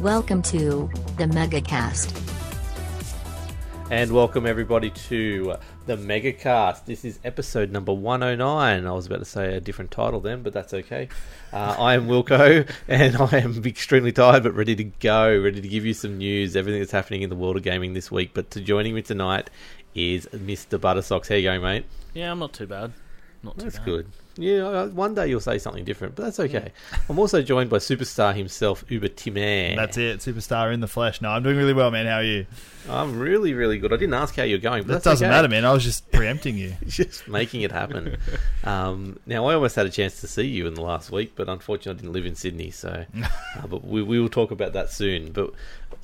Welcome to the MegaCast. And welcome everybody to the Megacast. This is episode number 109. I was about to say a different title then, but that's okay. Uh, I am Wilco, and I am extremely tired but ready to go, ready to give you some news, everything that's happening in the world of gaming this week. But to joining me tonight is Mr. Buttersocks. How you going, mate? Yeah, I'm not too bad. Not too That's bad. good. Yeah, one day you'll say something different, but that's okay. I'm also joined by superstar himself, Uber Timmer. That's it, superstar in the flesh. No, I'm doing really well, man. How are you? I'm really, really good. I didn't ask how you're going, but That doesn't okay. matter, man. I was just preempting you. just making it happen. um, now, I almost had a chance to see you in the last week, but unfortunately, I didn't live in Sydney. So, uh, but we, we will talk about that soon. But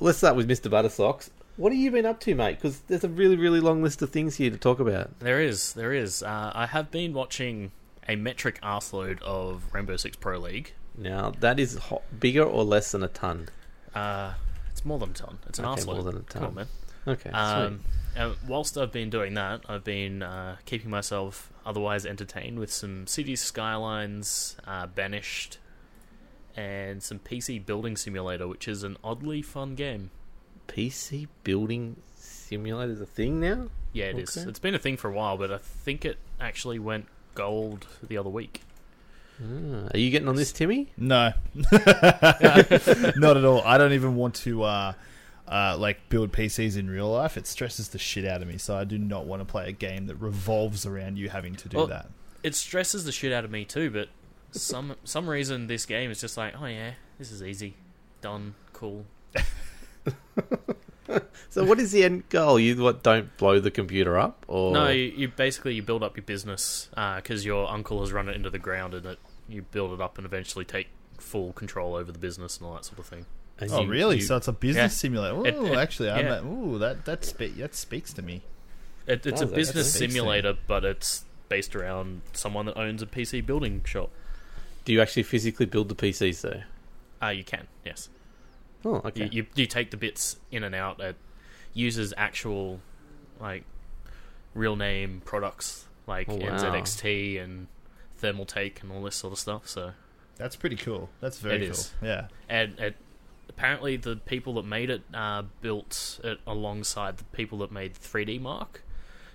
let's start with Mr. Buttersocks. What have you been up to, mate? Because there's a really, really long list of things here to talk about. There is, there is. Uh, I have been watching a metric arseload of Rainbow Six Pro League. Now, that is ho- bigger or less than a ton. Uh, it's more than a ton. It's an Okay, arseload. more than a Come on, ton. man. Okay, Um, and whilst I've been doing that, I've been uh, keeping myself otherwise entertained with some City Skylines, uh, Banished, and some PC Building Simulator, which is an oddly fun game. PC building simulator is a thing now? Yeah, it is. Okay. It's been a thing for a while, but I think it actually went gold the other week. Ah, are you getting on this, Timmy? No, not at all. I don't even want to uh, uh, like build PCs in real life. It stresses the shit out of me. So I do not want to play a game that revolves around you having to do Well, that. it stresses the shit out of me too, but some some reason this game is just like, oh yeah, this is easy, done, cool. So, what is the end goal? You what? Don't blow the computer up, or No, you, you basically you build up your business because your uncle has run it into the ground, and it you build it up and eventually take full control over the business and all that sort of thing. and Oh, you- really? you- so it's a business Yeah. simulator. Ooh, It- it- actually, I'm yeah. a- ooh, that that spe- that speaks to me. It, it's Does a it? business That's a simulator, but it's based around someone that owns a PC building shop. do you actually physically build the PCs though? Uh, you can, yes. Oh, okay. You, you you take the bits in and out. It uses actual like real name products like Oh, wow. NZXT and Thermaltake and all this sort of stuff. So That's pretty cool. That's very It cool. is. Yeah. and it, apparently the people that made it uh, built it alongside the people that made 3D Mark.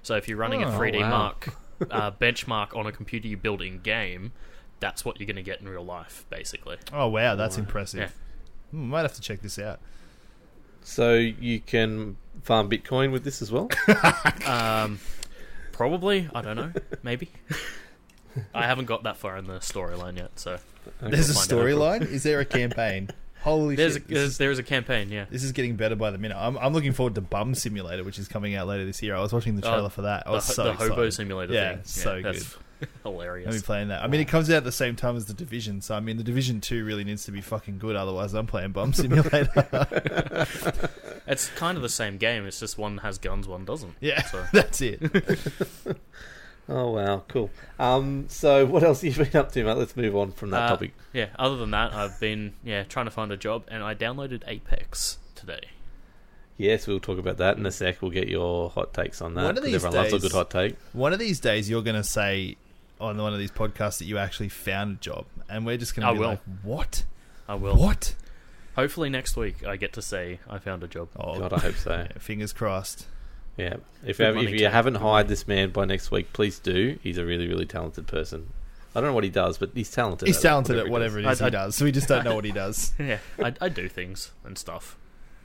So if you're running a Oh, 3D wow. Mark uh, benchmark on a computer you build in game, that's what you're going to get in real life, basically. Oh wow, that's Wow. impressive. Yeah. Hmm, might have to check this out. So you can farm Bitcoin with this as well. Um, probably, I don't know, maybe. I haven't got that far in the storyline yet, so There's a We'll find storyline. Is there a campaign? Holy there's a, shit! this there's, is- there is a campaign, yeah. This is getting better by the minute. I'm, I'm looking forward to Bum Simulator, which is coming out later this year. I was watching the Oh, trailer for that. I was ho- so the excited. hobo simulator Yeah, thing. so that's hilarious. I'll be playing that. I mean, it comes out at the same time as the Division, so I mean, the Division Two really needs to be fucking good. Otherwise, I'm playing Bum Simulator. It's kind of the same game. It's just one has guns, one doesn't. yeah, So that's it. Oh wow, cool. Um, so what else have you been up to, mate? Let's move on from that Uh, topic. yeah. Other than that, I've been yeah trying to find a job, and I downloaded Apex today. Yes, we'll talk about that in a sec. We'll get your hot takes on that. One of 'cause these everyone loves a days- good hot take. One of these days, you're going to say on one of these podcasts that you actually found a job, and we're just going to be will. like, "What? I will. What? Hopefully next week I get to say I found a job. Oh, God, I hope so. yeah, fingers crossed. Yeah. If, Good you- money if you too. haven't Good hired money. this man by next week, please do. He's a really, really talented person. I don't know what he does, but he's talented. He's at talented at he whatever it is I- I- he does. So we just don't know what he does. yeah, I, I do things and stuff.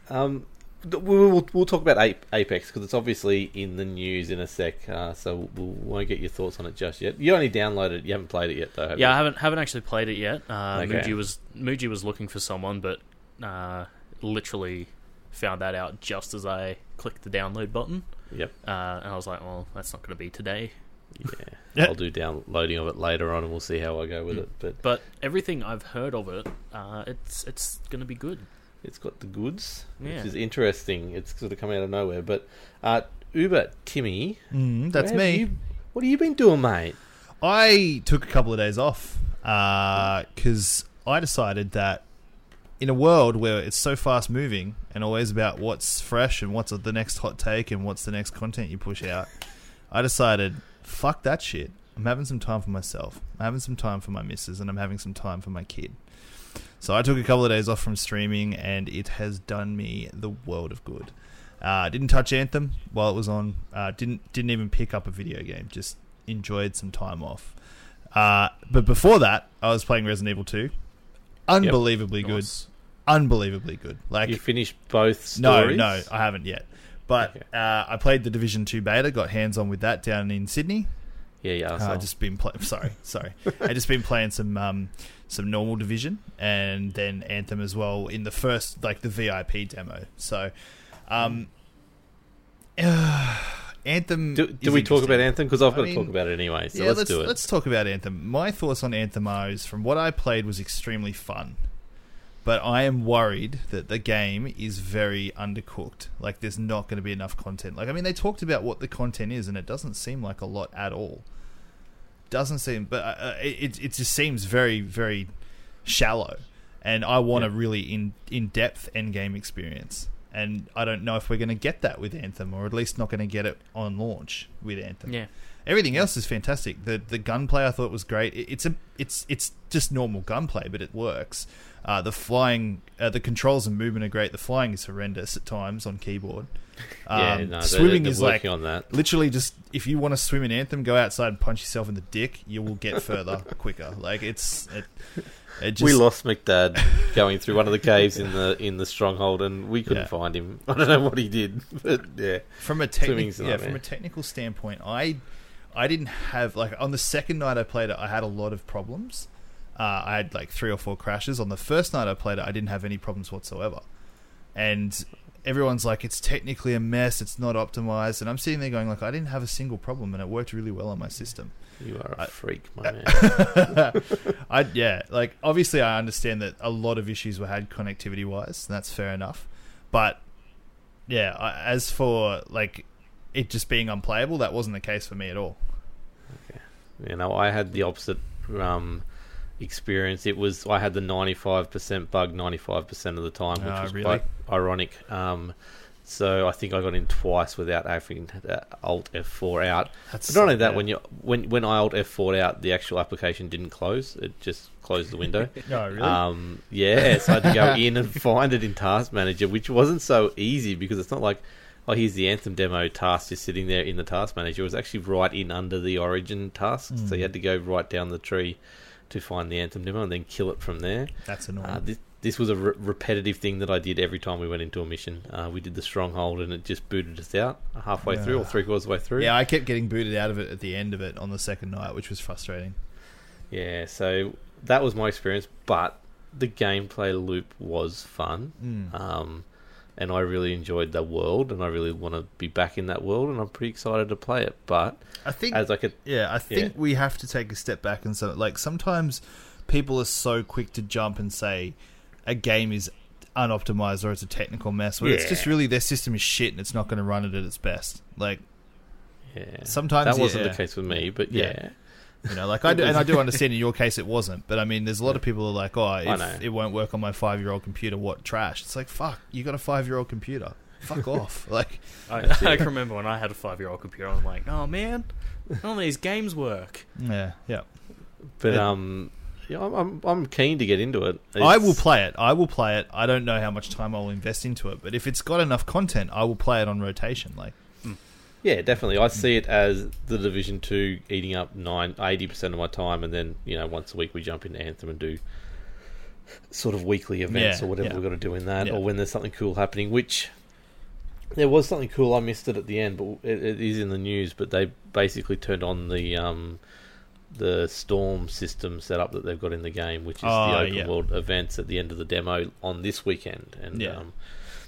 Um, th- we'll, we'll, talk about Apex because it's obviously in the news in a sec. Uh, so we'll, we won't get your thoughts on it just yet. You only downloaded it. You haven't played it yet, though. Yeah, I haven't haven't actually played it yet. Uh, Okay. Muji was Muji was looking for someone, but uh, literally found that out just as I clicked the download button, Yep. uh, and I was like, "Well, that's not going to be today." Yeah. Yeah. I'll do downloading of it later on, and we'll see how I go with Mm. it. But But everything I've heard of it, uh, it's it's going to be good. It's got the goods, Yeah. which is interesting. It's sort of coming out of nowhere. But uh, Uber Timmy, Mm, that's me. you- what have you been doing, mate? I took a couple of days off because I decided that in a world where it's so fast moving and always about what's fresh and what's the next hot take and what's the next content you push out, I decided, fuck that shit. I'm having some time for myself. I'm having some time for my missus and I'm having some time for my kid. So I took a couple of days off from streaming, and it has done me the world of good. Uh, didn't touch Anthem while it was on. Uh, didn't didn't even pick up a video game. Just enjoyed some time off. Uh, but before that, I was playing Resident Evil Two. Unbelievably good. Nice. Unbelievably good. Like You finished both no, stories? no, I haven't yet. But Okay. uh, I played the Division Two beta. Got hands on with that down in Sydney. Yeah, yeah. I Uh, saw. just been playing. Sorry, sorry. I just been playing some um, some normal division and then Anthem as well in the first like the VIP demo. So, um, Anthem. do do we talk about Anthem? Because I've I got mean, to talk about it anyway. So yeah, let's, let's do it. let's talk about Anthem. My thoughts on Anthem are is from what I played was extremely fun, but I am worried that the game is very undercooked. Like there's not going to be enough content. Like I mean, they talked about what the content is, and it doesn't seem like a lot at all. Doesn't seem, but uh, uh, it it just seems very very shallow. And I want a really in in depth end game experience. And I don't know if we're going to get that with Anthem, or at least not going to get it on launch with Anthem. Yeah. Everything else is fantastic. The the gunplay I thought was great. It- It's a it's it's just normal gunplay, but it works. Uh, the flying, uh, the controls and movement are great. The flying is horrendous at times on keyboard. yeah, Um, no, they're, swimming they're is like working on that. literally just if you want to swim in Anthem, go outside and punch yourself in the dick. You will get further quicker. Like it's it, it just we lost McDad going through one of the caves in the in the stronghold, and we couldn't Yeah. find him. I don't know what he did, but yeah, from a technical yeah, from a technical standpoint, I I didn't have like on the second night I played it, I had a lot of problems. Uh, I had like three or four crashes. On the first night I played it, I didn't have any problems whatsoever. And everyone's like, it's technically a mess. It's not optimized. And I'm sitting there going like, I didn't have a single problem, and it worked really well on my system. you are a I- freak, my man. I yeah, like obviously I understand that a lot of issues were had connectivity wise, and that's fair enough. But yeah, I, as for like it just being unplayable, that wasn't the case for me at all. You know, I had the opposite um, experience. It was I had the ninety-five percent bug ninety-five percent of the time, which Ah, was really? quite ironic. Um, so I think I got in twice without having Alt F4 out. That's But not only that, bad. when you when when I Alt F4 out, the actual application didn't close; it just closed the window. no, really, Um, yeah, so I had to go in and find it in Task Manager, which wasn't so easy because it's not like, oh, here's the Anthem demo task just sitting there in the Task Manager. It was actually right in under the Origin tasks, so you had to go right down the tree to find the Anthem demo and then kill it from there. that's annoying. Uh, this, this was a re- repetitive thing that I did every time we went into a mission. Uh, we did the Stronghold and it just booted us out halfway through or three quarters of the way through. yeah, I kept getting booted out of it at the end of it on the second night, which was frustrating. Yeah, so that was my experience, but the gameplay loop was fun. Mm. Um, and I really enjoyed the world, and I really want to be back in that world, and I'm pretty excited to play it. But I think as I could, Yeah, I think Yeah. we have to take a step back and so like sometimes people are so quick to jump and say a game is unoptimized or it's a technical mess when it's just really their system is shit and it's not going to run it at its best. Like yeah, sometimes that wasn't yeah, the case with me. But Yeah. Yeah, You know, like I do, and I do understand in your case it wasn't, but I mean, there's a lot of people who are like, "Oh, if it won't work on my five year old computer, what trash?" It's like, fuck, you got a five year old computer, fuck off. Like, I, I can remember when I had a five year old computer, I'm like, oh man, none of these games work. yeah, yeah. but Yeah. um, yeah, I'm, I'm I'm keen to get into it. I will play it. I will play it. I don't know how much time I'll invest into it, but if it's got enough content, I will play it on rotation. Like, Yeah, definitely. I see it as the Division Two eating up nine eighty percent of my time, and then you know once a week we jump into Anthem and do sort of weekly events Yeah, or whatever yeah. we've got to do in that, Yeah. or when there's something cool happening. Which there was something cool. I missed it at the end, but it, it is in the news. But they basically turned on the um, the storm system setup that they've got in the game, which is Oh, the open world events at the end of the demo on this weekend, and Yeah. um,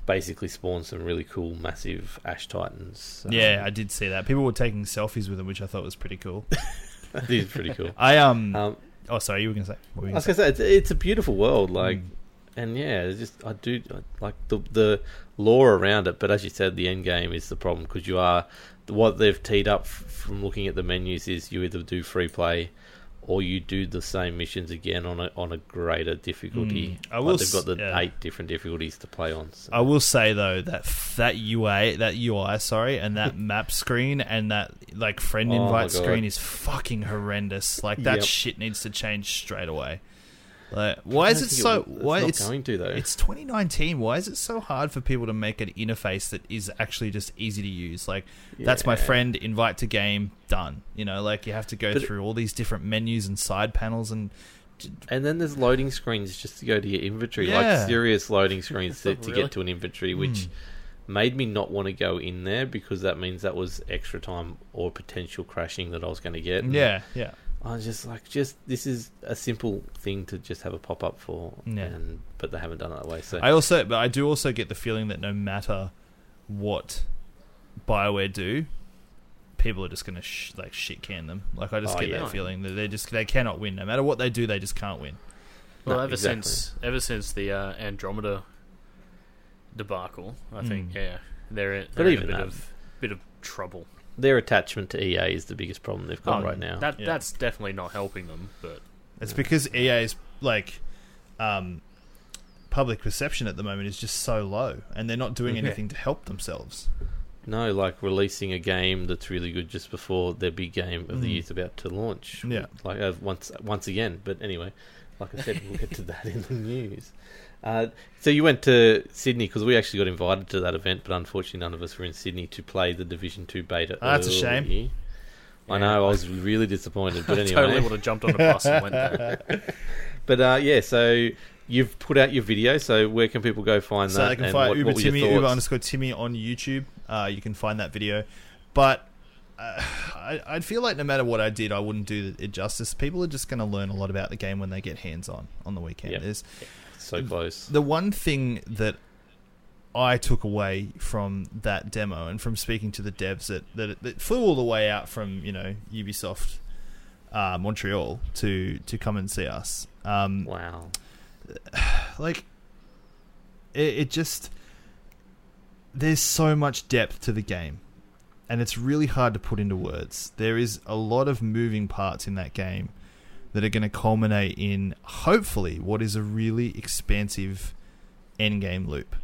basically spawned some really cool, massive Ash Titans. Um, yeah, I did see that. People were taking selfies with them, which I thought was pretty cool. it is pretty cool. I um, Um, oh sorry, you were gonna say. What were I you was gonna gonna say it's, it's a beautiful world, like, Mm. and yeah, it's just I do I, like the the lore around it. But as you said, the end game is the problem because you are what they've teed up f- from looking at the menus is you either do free play or you do the same missions again on a on a greater difficulty. Mm. I Like, will they've got the yeah. eight different difficulties to play on. So. I will say though that that UI, that UI, sorry, and that map screen and that like friend Oh invite God. screen is fucking horrendous. Like that Yep. shit needs to change straight away. Like, why is it so? will- why It's going to though. it's 2019. Why is it so hard for people to make an interface that is actually just easy to use? Like, that's my friend. Invite to game. Done. You know, like you have to go But- through all these different menus and side panels and. And then there's loading screens just to go to your inventory, Yeah. like serious loading screens to, to Really? get to an inventory, which Mm. made me not want to go in there because that means that was extra time or potential crashing that I was going to get. Yeah, yeah. I was just like, just this is a simple thing to just have a pop up for, Yeah. and but they haven't done it that way. So I also, but I do also get the feeling that no matter what Bioware do, people are just going to sh- like shit can them. Like I just Oh, get yeah. that feeling that they just they cannot win. No matter what they do, they just can't win. Well, No, ever exactly. since ever since the uh, Andromeda debacle, I think Mm. yeah, they're, in- they're in a bit that- of bit of trouble. Their attachment to EA is the biggest problem they've got Oh, right now. That Yeah. that's definitely not helping them. But It's because EA's like um, public perception at the moment is just so low, and they're not doing Yeah. anything to help themselves. No, like releasing a game that's really good just before their big game of the Mm. year's about to launch. Yeah. like uh, once once again. But anyway, like I said, we'll get to that in the news. Uh, so you went to Sydney because we actually got invited to that event, but unfortunately none of us were in Sydney to play the Division Two beta. Oh, that's a shame. I know, I was really disappointed, but anyway. totally would have jumped on a bus and went there. But uh, yeah, so you've put out your video. So where can people go find So that? So they can find what, Uber what Timmy, Uber underscore Timmy on YouTube. Uh, you can find that video. But uh, I, I'd feel like no matter what I did, I wouldn't do it justice. People are just going to learn a lot about the game when they get hands on on the weekend. Yep. There's So close. the one thing that I took away from that demo and from speaking to the devs that that, that flew all the way out from you know Ubisoft uh, Montreal to to come and see us. Um, Wow. like it, it just there's so much depth to the game and it's really hard to put into words there is a lot of moving parts in that game that are going to culminate in hopefully what is a really expansive end game loop.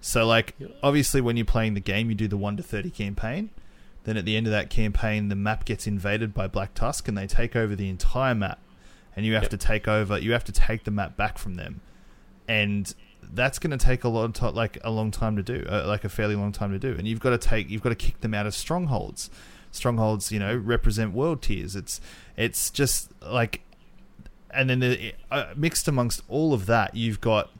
So like obviously when you're playing the game you do the 1 to 30 campaign. Then at the end of that campaign the map gets invaded by black tusk and they take over the entire map. And you have Yep. to take over you have to take the map back from them. And that's going to take a lot like a long time to do uh, like a fairly long time to do. And you've got to take you've got to kick them out of strongholds strongholds you know represent world tiers it's it's just like and then the, uh, mixed amongst all of that you've got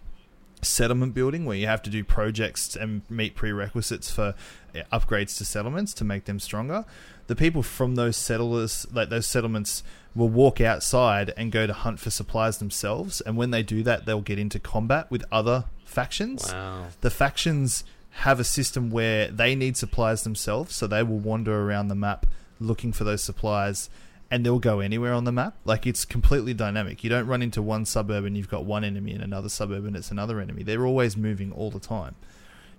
settlement building where you have to do projects and meet prerequisites for uh, upgrades to settlements to make them stronger. The people from those settlers like those settlements will walk outside and go to hunt for supplies themselves. And when they do that they'll get into combat with other factions. Wow. the factions have a system where they need supplies themselves, so they will wander around the map looking for those supplies, and they'll go anywhere on the map. Like it's completely dynamic. You don't run into one suburb and you've got one enemy, and another suburb and it's another enemy. They're always moving all the time.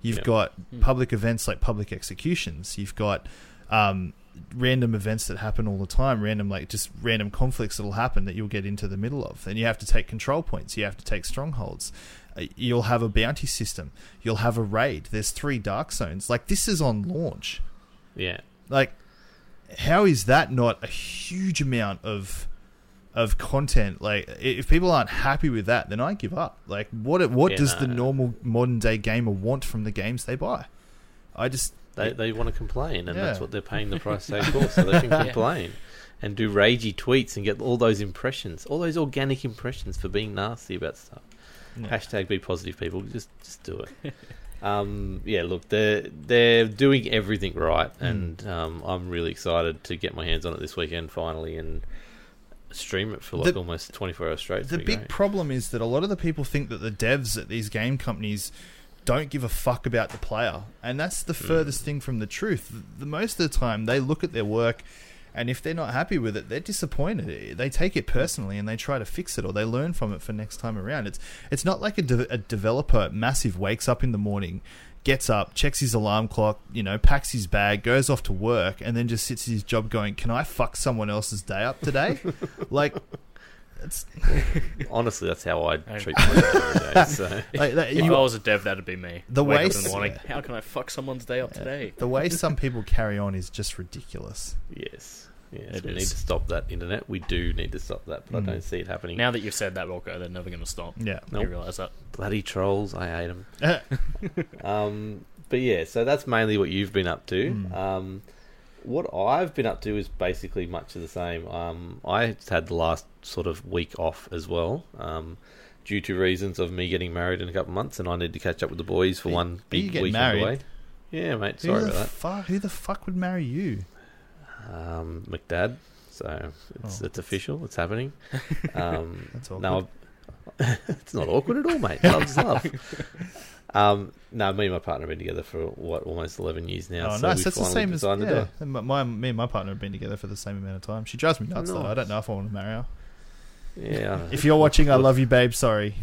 You've Yeah. got Hmm. public events like public executions. You've got um, random events that happen all the time. Random like just random conflicts that'll happen that you'll get into the middle of, and you have to take control points. You have to take strongholds. You'll have a bounty system. You'll have a raid. There's three dark zones. Like this is on launch. Yeah. Like, how is that not a huge amount of of content? Like, if people aren't happy with that, then I give up. Like, what what Yeah, does no, the no. normal modern day gamer want from the games they buy? I just They they want to complain, and that's what they're paying the price tag for, so they can Yeah. complain and do ragey tweets and get all those impressions, all those organic impressions for being nasty about stuff. Yeah. Hashtag be positive, people. Just just do it. um, yeah, look, they're they're doing everything right, Mm. and um, I'm really excited to get my hands on it this weekend finally and stream it for like The- almost 24 hours straight. The big great. problem is that a lot of the people think that the devs at these game companies don't give a fuck about the player, and that's the furthest thing from the truth. The most of the time, they look at their work, and if they're not happy with it, they're disappointed. They take it personally, and they try to fix it, or they learn from it for next time around. It's it's not like a, de- a developer massive wakes up in the morning. Gets up, checks his alarm clock, you know, packs his bag, goes off to work, and then just sits at his job going, "Can I fuck someone else's day up today?" like, it's Honestly, that's how I treat my day every day. So like that, If you- I was a dev, that'd be me. The Wake way up in s- morning. How can I fuck someone's day up today? the way some people carry on is just ridiculous. yes, Yes, It we is. need to stop that internet. We do need to stop that, but Mm. I don't see it happening. Now that you've said that, Wilco, they're never going to stop. Yeah. Nope. You realise that? Bloody trolls, I hate them. Um, but yeah, so that's mainly what you've been up to. Mm. Um, what I've been up to is basically much of the same. Um, I had the last sort of week off as well, um, due to reasons of me getting married in a couple of months, and I need to catch up with the boys for Are you- one are you big getting weekend married? away. Yeah, mate. Sorry the about fuck? Who the fuck would marry you? Um, McDad. So it's Oh. it's official. It's happening. Um, That's awkward. no, it's not awkward at all, mate. Love's love. Um, no, me and my partner have been together for what almost eleven years now. oh, so nice. That's the same as yeah. My, me and my partner have been together for the same amount of time. She drives me nuts though. I don't know if I want to marry her. Yeah. If you're watching, I love you, babe. Sorry.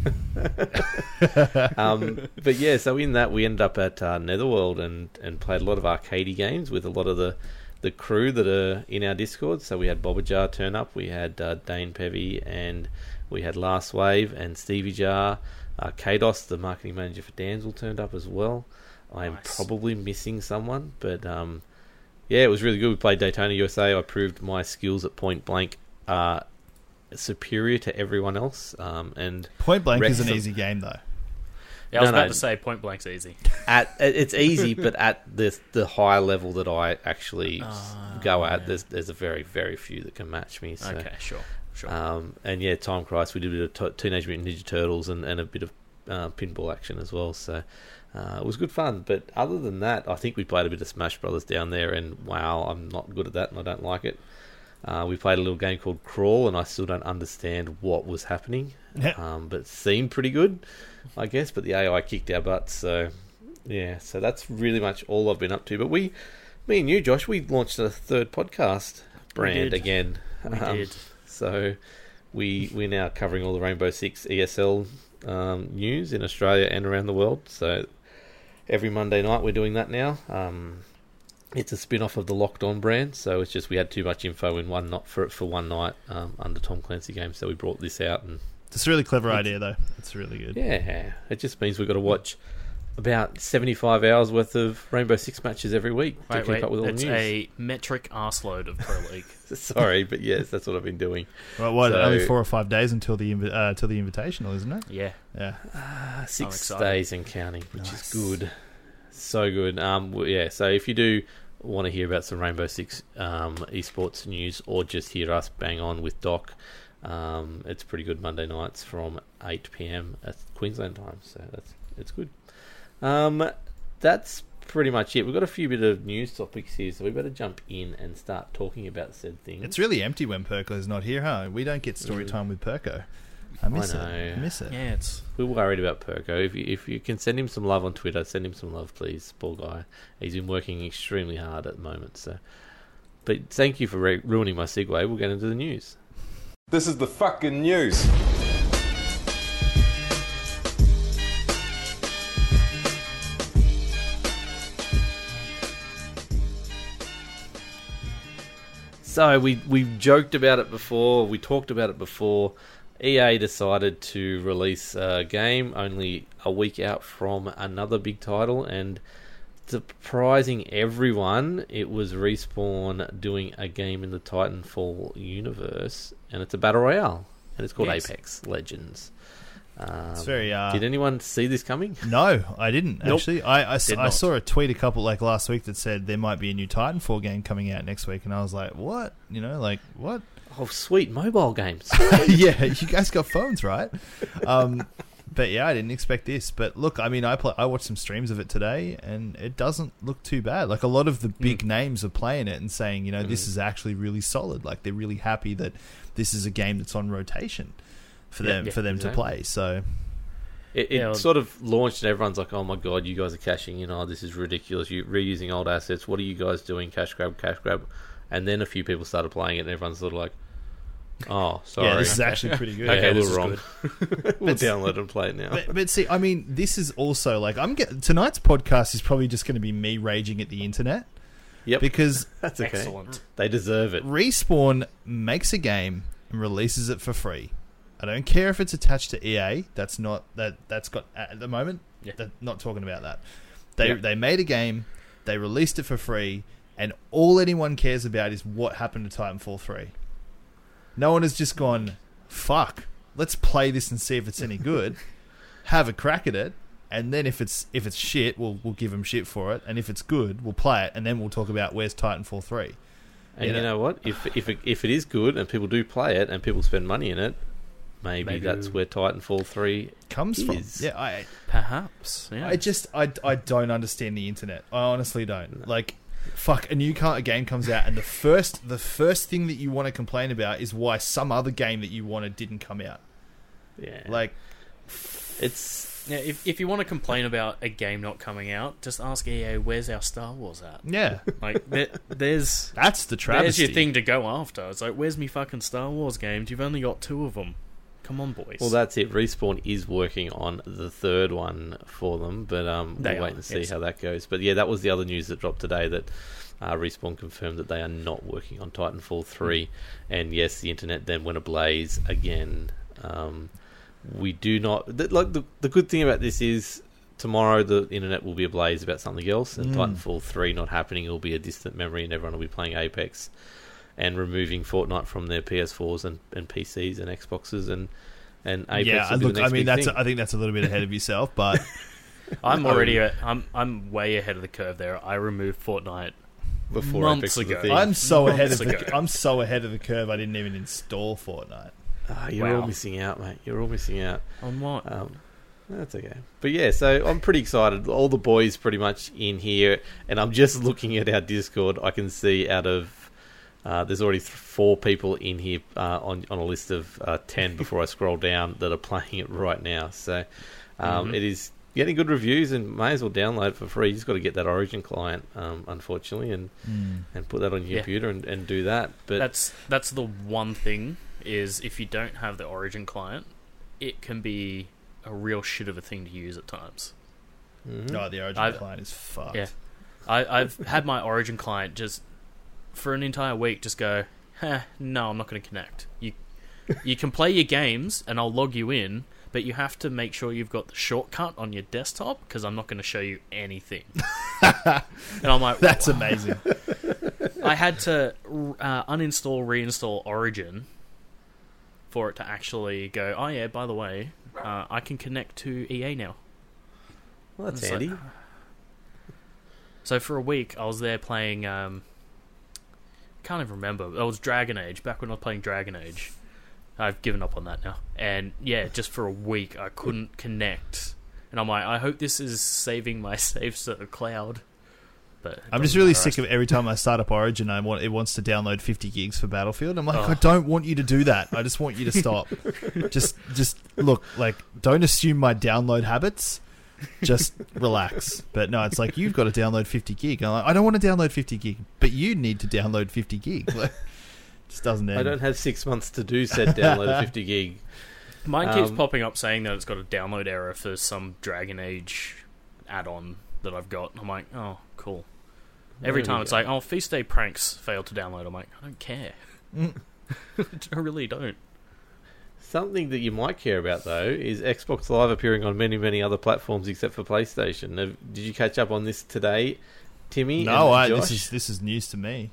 um, but yeah, so in that we ended up at uh, Netherworld and, and played a lot of arcadey games with a lot of the, the crew that are in our Discord. So we had Bobajar turn up, we had uh, Dane Pevy, and we had Last Wave and Stevie Jar. Uh, Kados, the marketing manager for Danzel, turned up as well. I am Nice. probably missing someone, but um, yeah, it was really good. We played Daytona USA. I proved my skills at point blank are superior to everyone else, um, and Point blank is an Wrexham- easy game though. Yeah, I was No, about no. to say point blank's easy. at it's easy, but at the the high level that I actually Ah, go at, yeah. there's there's a very very few that can match me. So. Okay, sure, sure. Um, and yeah, Time Crisis, we did a bit of t- Teenage Mutant Ninja Turtles and, and a bit of uh, pinball action as well. So uh, it was good fun. But other than that, I think we played a bit of Smash Brothers down there, and wow, I'm not good at that, and I don't like it. Uh, we played a little game called Crawl, and I still don't understand what was happening. Yeah. Um, but it seemed pretty good, I guess. But the AI kicked our butts, so yeah. So that's really much all I've been up to. But we, me and you, Josh, we launched a third podcast brand again. we Um, did. so we we're now covering all the Rainbow Six ESL um, news in Australia and around the world. So every Monday night we're doing that now. Um, it's a spin off of the Locked On brand, so it's just we had too much info in one not for for one night um, under Tom Clancy games, so we brought this out and It's a really clever It's- idea though. It's really good. yeah, it just means we've got to watch about seventy five hours worth of Rainbow Six matches every week to keep wait. up with all the news. It's a metric arseload of Pro League. Sorry, but yes, that's what I've been doing. Right, well, what? So- only four or five days until the invi- uh, till the invitational, isn't it? yeah. Yeah. Uh, six days and counting, which Nice. is good. So good. Um, w- yeah. So if you do want to hear about some Rainbow Six um, esports news, or just hear us bang on with Doc, um, it's pretty good Monday nights from eight pm at Queensland time. So that's it's good. Um, that's pretty much it. We've got a few bit of news topics here, so we better jump in and start talking about said things. It's really empty when Perko's not here, huh? We don't get story Mm. time with Perko. I miss I it. I miss it. Yeah, it's We're worried about Perko. If you, if you can send him some love on Twitter, send him some love, please. Poor guy. He's been working extremely hard at the moment. So, but thank you for re- ruining my segue. We'll get into the news. This is the fucking news. So we we joked about it before. We talked about it before. EA decided to release a game only a week out from another big title, and surprising everyone, it was Respawn doing a game in the Titanfall universe, and it's a battle royale, and it's called Yes. Apex Legends. Um, It's very. Uh, did anyone see this coming? No, I didn't Nope. actually. I, I s- Did I saw a tweet a couple like last week that said there might be a new Titanfall game coming out next week, and I was like, "What? You know, like what? Oh, sweet mobile games. yeah, you guys got phones, right?" Um, but yeah, I didn't expect this. But look, I mean, I play, I watched some streams of it today, and it doesn't look too bad. Like a lot of the big names are playing it and saying, you know, this Mm. is actually really solid. Like they're really happy that this is a game that's on rotation for Yeah, them yeah, for them exactly. to play. So It, it Yeah, well- sort of launched, and everyone's like, "Oh my god, you guys are cashing in! Oh, this is ridiculous! You reusing old assets. What are you guys doing? Cash grab, cash grab." And then a few people started playing it, and everyone's sort of like, "Oh, sorry, yeah, this is actually pretty good. okay, Yeah, we this were is wrong. we'll download and play it now." but, but see, I mean, this is also like I'm get, tonight's podcast is probably just going to be me raging at the internet yep, because that's okay. excellent. They deserve it. Respawn makes a game and releases it for free. I don't care if it's attached to EA. That's not that. That's got at the moment. Yeah. That, not talking about that. They Yeah. they made a game. They released it for free. and all anyone cares about is what happened to Titanfall 3. No one has just gone, fuck, let's play this and see if it's any good. Have a crack at it, and then if it's if it's shit, we'll we'll give them shit for it, and if it's good, we'll play it, and then we'll talk about where's Titanfall 3. And Yeah. you know what? If if it, if it is good and people do play it and people spend money in it, maybe, Maybe. that's where Titanfall three. Comes from. Yeah, I Perhaps. Yeah. I just I, I don't understand the internet. I honestly don't. Like fuck a new co- a game comes out and the first the first thing that you want to complain about is why some other game that you wanted didn't come out. Yeah, Like it's yeah, if, if you want to complain about a game not coming out, just ask EA, where's our Star Wars at? yeah, Like, there, there's that's the there's travesty. your thing to go after. It's like, where's me fucking Star Wars games? You've only got two of them. Come on, boys. well, that's it. Respawn is working on the third one for them, but um, we'll wait are, and see yes. how that goes. But yeah, that was the other news that dropped today that. Uh, Respawn confirmed that they are not working on Titanfall 3, and yes, the internet then went ablaze again. Um, we do not th- like the the good thing about this is tomorrow the internet will be ablaze about something else, and Mm. Titanfall 3 not happening will be a distant memory, and everyone will be playing Apex and removing Fortnite from their PS4s and, and PCs and Xboxes and and Apex. yeah, will be look, the I mean that's thing. I think that's a little bit ahead of yourself, but I'm already a, I'm I'm way ahead of the curve there. I removed Fortnite. before months Apex was ago. thing. I'm so ahead of Months the. I'm so ahead of the curve. I didn't even install Fortnite. Ah, you're all missing out, mate. You're all missing out. On what? Um, that's okay. But yeah, so I'm pretty excited. All the boys pretty much in here, and I'm just looking at our Discord. I can see out of uh, there's already th- four people in here uh, on on a list of uh, ten before I scroll down that are playing it right now. So um, Mhm. it is getting good reviews, and may as well download it for free. You just got to get that Origin client, um, unfortunately, and and put that on your Yeah. computer and, and do that. But that's that's the one thing is if you don't have the Origin client, it can be a real shit of a thing to use at times. Mhm. No, the Origin I've- client is fucked. Yeah. I, I've had my Origin client just for an entire week just go, Heh, no, I'm not going to connect. You you can play your games and I'll log you in, but you have to make sure you've got the shortcut on your desktop because I'm not going to show you anything. and I'm like, That's amazing. I had to uh, uninstall, reinstall Origin for it to actually go. Oh yeah, by the way, uh, I can connect to EA now. well, that's It's like- handy. So for a week, I was there playing. Um, can't even remember. It was Dragon Age back when I was playing Dragon Age. I've given up on that now. And yeah, just for a week, I couldn't connect. And I'm like, I hope this is saving my saves to the cloud. But I'm just really sick of every time I start up Origin, I want it wants to download 50 gigs for Battlefield. I'm like, Oh. I don't want you to do that. I just want you to stop. just, just look, like, don't assume my download habits. Just relax. But no, it's like you've got to download 50 gig. I'm like, I don't want to download 50 gig, but you need to download 50 gig. Like, just doesn't end. I don't have six months to do said download of 50 gig. Mine keeps Um, popping up saying that it's got a download error for some Dragon Age add-on that I've got. I'm like, oh, cool. Every time it's go. like, oh, Feast Day Pranks failed to download. I'm like, I don't care. Mm. I really don't. Something that you might care about though is Xbox Live appearing on many, many other platforms except for PlayStation. Have, did you catch up on this today, Timmy? No, I, this is this is news to me.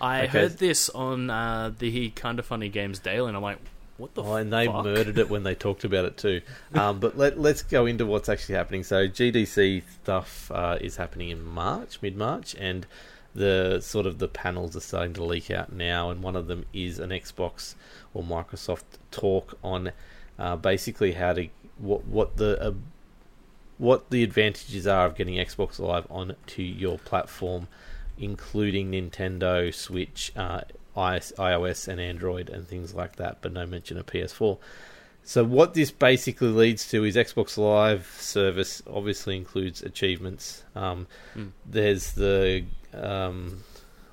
I Okay. heard this on uh, the Kind of Funny Games Daily, and I'm like, what the Oh, and they fuck? murdered it when they talked about it too. Um, but let, let's go into what's actually happening. So GDC stuff uh, is happening in March, mid March, and the sort of the panels are starting to leak out now. And one of them is an Xbox or Microsoft talk on uh, basically how to what what the uh, what the advantages are of getting Xbox Live onto your platform, including Nintendo, Switch, uh, iOS, and Android, and things like that. But no mention of PS4. So what this basically leads to is Xbox Live service obviously includes achievements. Um, Hmm. There's the um,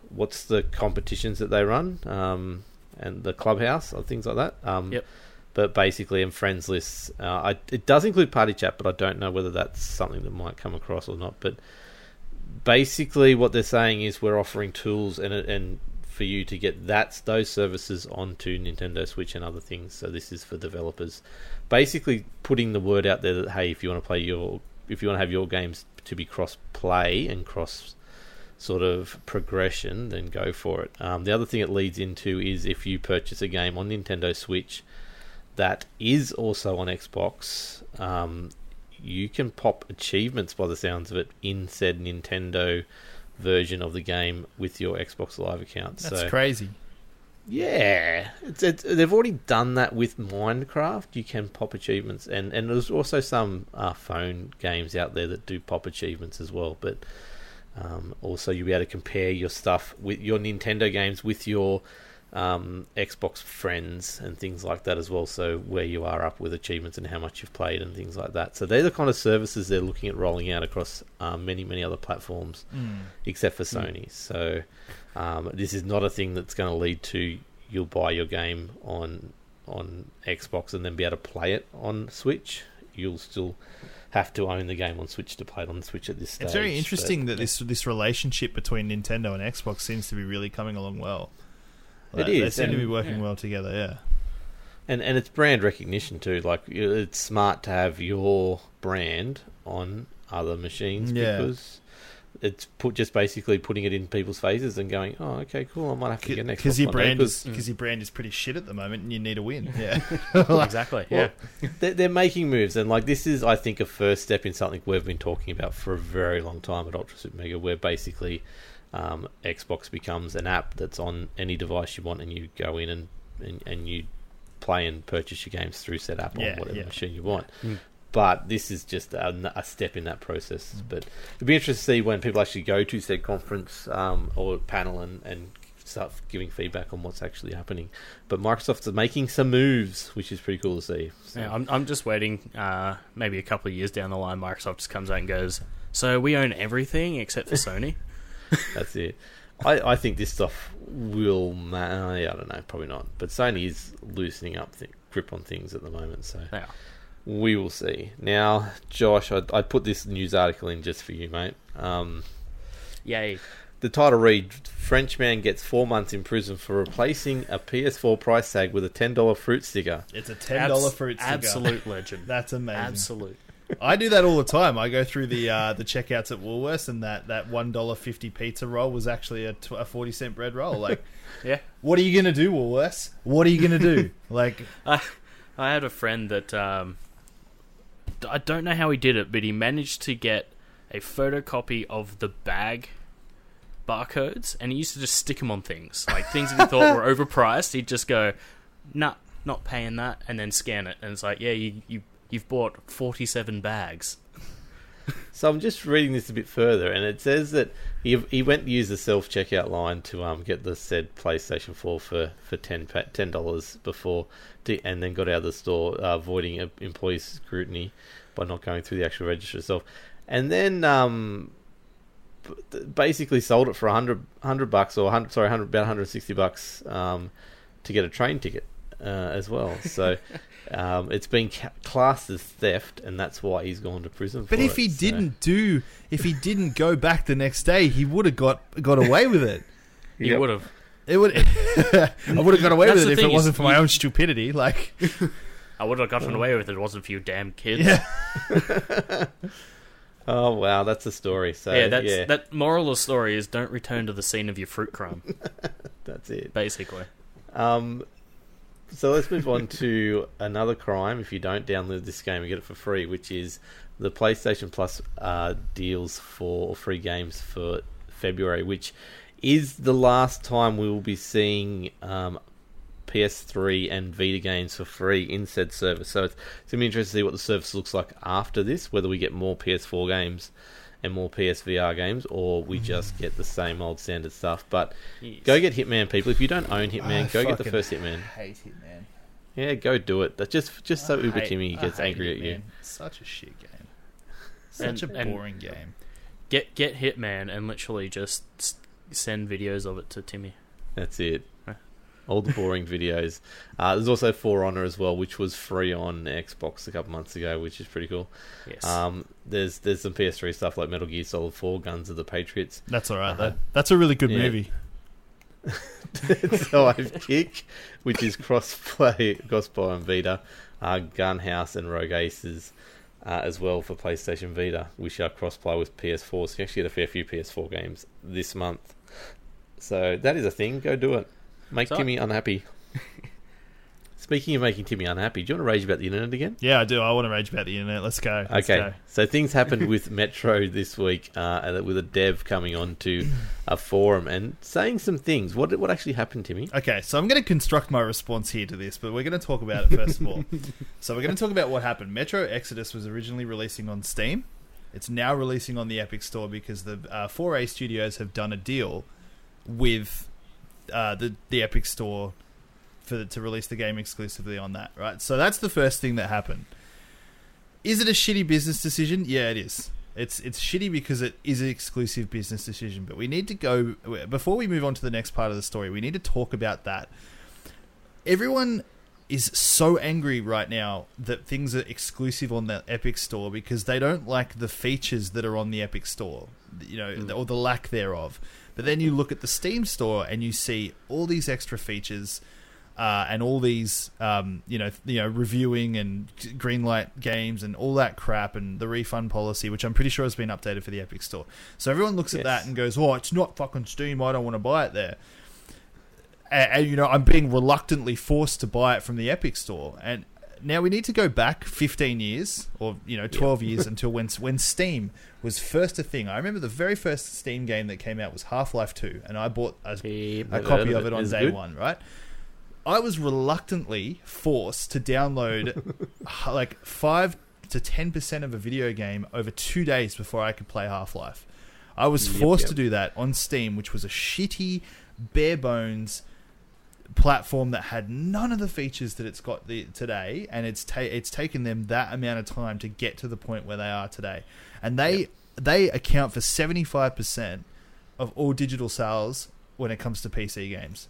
what's the competitions that they run um, and the clubhouse or things like that. Um, Yep. But basically, in friends lists. Uh, I, it does include party chat, but I don't know whether that's something that might come across or not. But basically, what they're saying is we're offering tools and and for you to get that those services onto Nintendo Switch and other things. So this is for developers, basically putting the word out there that hey, if you want to play your if you want to have your games to be cross play and cross sort of progression, then go for it. Um, the other thing it leads into is if you purchase a game on Nintendo Switch that is also on Xbox, um, you can pop achievements by the sounds of it in said Nintendo version of the game with your Xbox Live account. That's so crazy. yeah, it's, it's, they've already done that with Minecraft. You can pop achievements, and and there's also some uh, phone games out there that do pop achievements as well. But um, also, you'll be able to compare your stuff with your Nintendo games with your um, Xbox friends and things like that as well. So where you are up with achievements and how much you've played and things like that. So they're the kind of services they're looking at rolling out across um, many many other platforms except for Sony. So um, this is not a thing that's going to lead to you'll buy your game on on Xbox and then be able to play it on Switch. You'll still have to own the game on Switch to play it on the Switch at this stage. It's very but- interesting that this this relationship between Nintendo and Xbox seems to be really coming along well. It Like, They is, seem to be working yeah. well together. Yeah. and and it's brand recognition too. Like it's smart to have your brand on other machines Yeah. because it's put just basically putting it in people's faces and going, oh, okay, cool. I might have to get an Xbox Because your one day," brand 'cause- is because your brand is pretty shit at the moment, and you need a win. Yeah. exactly. Yeah. Well, they're, they're making moves, and like this is, I think, a first step in something we've been talking about for a very long time at Ultra Super Mega, where basically um, Xbox becomes an app that's on any device you want, and you go in and and, and you play and purchase your games through said app Yeah, on whatever yeah. machine you want. Mm. But this is just a, a step in that process. But it'd be interesting to see when people actually go to said conference um, or panel and, and start giving feedback on what's actually happening. But Microsoft's making some moves, which is pretty cool to see. So- Yeah, I'm, I'm just waiting. Uh, maybe a couple of years down the line, Microsoft just comes out and goes, "So we own everything except for Sony." That's it. I, I think this stuff will. Ma- I don't know, probably not. But Sony is loosening up th- grip on things at the moment, so Yeah. We will see. Now, Josh, I, I put this news article in just for you, mate. Um, Yay! the title read: French man gets four months in prison for replacing a PS4 price tag with a ten dollar fruit sticker. It's a ten dollar Abs- fruit sticker. Absolute legend. That's amazing. Absolute. I do that all the time. I go through the uh, the checkouts at Woolworths, and that that one dollar fifty pizza roll was actually a, forty cent bread roll. Like, Yeah. what are you gonna do, Woolworths? What are you gonna do? Like, I I had a friend that um, I don't know how he did it, but he managed to get a photocopy of the bag barcodes, and he used to just stick them on things, like things that he thought were overpriced. He'd just go, "Nah, not paying that," and then scan it, and it's like, "Yeah, you you you've bought forty seven bags." So I'm just reading this a bit further, and it says that he he went to use the self checkout line to um get the said PlayStation 4 for for ten dollars before, to, and then got out of the store, uh, avoiding employee scrutiny by not going through the actual register itself, and then um basically sold it for a hundred hundred bucks or hundred sorry hundred about hundred sixty bucks um to get a train ticket uh, as well. So. Um, it's been ca- classed as theft, and that's why he's gone to prison. but for if it, he so- didn't do, if he didn't go back the next day, he would have got got away with it. You Yep. would have. It would. I would have got away That's with it if it wasn't for my you- own stupidity. Like, I would have gotten away with it. If it wasn't for you damn kids. yeah, Oh wow, that's a story. So yeah, that's yeah, that moral of the story is don't return to the scene of your fruit crime. that's it. Basically, Um, so let's move on to another crime. If you don't download this game and get it for free, which is the PlayStation Plus uh, deals for free games for February, which is the last time we will be seeing um, PS3 and Vita games for free in said service. So it's, it's going to be interesting to see what the service looks like after this, whether we get more PS4 games and more PSVR games, or we mm. just get the same old standard stuff. But Yes. go get Hitman, people. If you don't own Hitman, I go get the first Hitman. hate it, man. Yeah, go do it. That just just so I Uber hate- Timmy gets angry it, at you. Such a shit game. Such And- a boring game. get get Hitman and literally just send videos of it to Timmy. That's it. Right. All the boring videos. Uh, there's also For Honor as well, which was free on Xbox a couple months ago, which is pretty cool. Yes. Um, there's there's some PS3 stuff like Metal Gear Solid 4, Guns of the Patriots. That's all right. Uh-huh. That, that's a really good Yeah. movie. so Divekick, which is cross-play, cross-play on Vita, uh, Gunhouse and Rogue Aces. uh, as well for PlayStation Vita. which are cross play with PS4. So you actually get a fair few PS4 games this month. So that is a thing. Go do it. Make So- Timmy unhappy. Speaking of making Timmy unhappy, do you want to rage about the internet again? Yeah, I do. I want to rage about the internet. Let's go. Let's okay, go. so things happened with Metro this week, uh, with a dev coming on to a forum and saying some things. What what actually happened, Timmy? Okay, so I'm going to construct my response here to this, but we're going to talk about it first of all. So we're going to talk about what happened. Metro Exodus was originally releasing on Steam. It's now releasing on the Epic Store because the uh, 4A Studios have done a deal with uh, the the Epic Store for the, to release the game exclusively on that. Right. So that's the first thing that happened. Is it a shitty business decision? Yeah, it is. It's it's shitty because it is an exclusive business decision. But we need to go before we move on to the next part of the story. We need to talk about that. Everyone is so angry right now that things are exclusive on the Epic Store because they don't like the features that are on the Epic Store, you know, or the lack thereof. But then you look at the Steam Store and you see all these extra features uh, and all these, um, you know, you know, reviewing and greenlight games and all that crap and the refund policy, which I'm pretty sure has been updated for the Epic Store. So everyone looks at Yes. that and goes, "Oh, it's not fucking Steam. I don't want to buy it there." and, and you know I'm being reluctantly forced to buy it from the Epic Store. And now we need to go back 15 years or you know 12 years until when when Steam was first a thing. I remember the very first Steam game that came out was Half Life 2, and I bought a, Yep, a copy of it on It's day good. one. Right. I was reluctantly forced to download like five to ten percent of a video game over two days before I could play Half Life. I was Yep, forced yep. to do that on Steam, which was a shitty, bare bones platform that had none of the features that it's got the, today, and it's ta- it's taken them that amount of time to get to the point where they are today, and they they account for seventy five percent of all digital sales when it comes to PC games.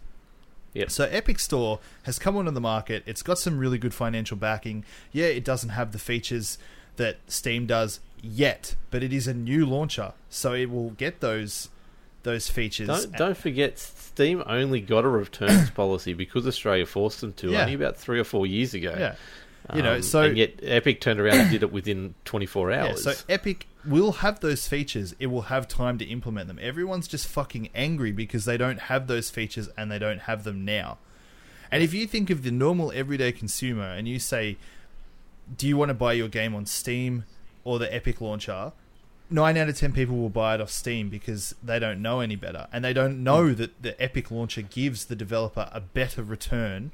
Yep. So Epic Store has come onto the market. It's got some really good financial backing. Yeah, it doesn't have the features that Steam does yet, but it is a new launcher, so it will get those those features. Don't don't forget, Steam only got a returns policy because Australia forced them to Yeah. only about three or four years ago. Yeah. You know, Um, so- and yet Epic turned around and did it within 24 Yeah, hours. so Epic will have those features. It will have time to implement them. Everyone's just fucking angry because they don't have those features and they don't have them now. And if you think of the normal everyday consumer and you say, do you want to buy your game on Steam or the Epic launcher? Nine out of ten people will buy it off Steam because they don't know any better, and they don't know hmm. that the Epic launcher gives the developer a better return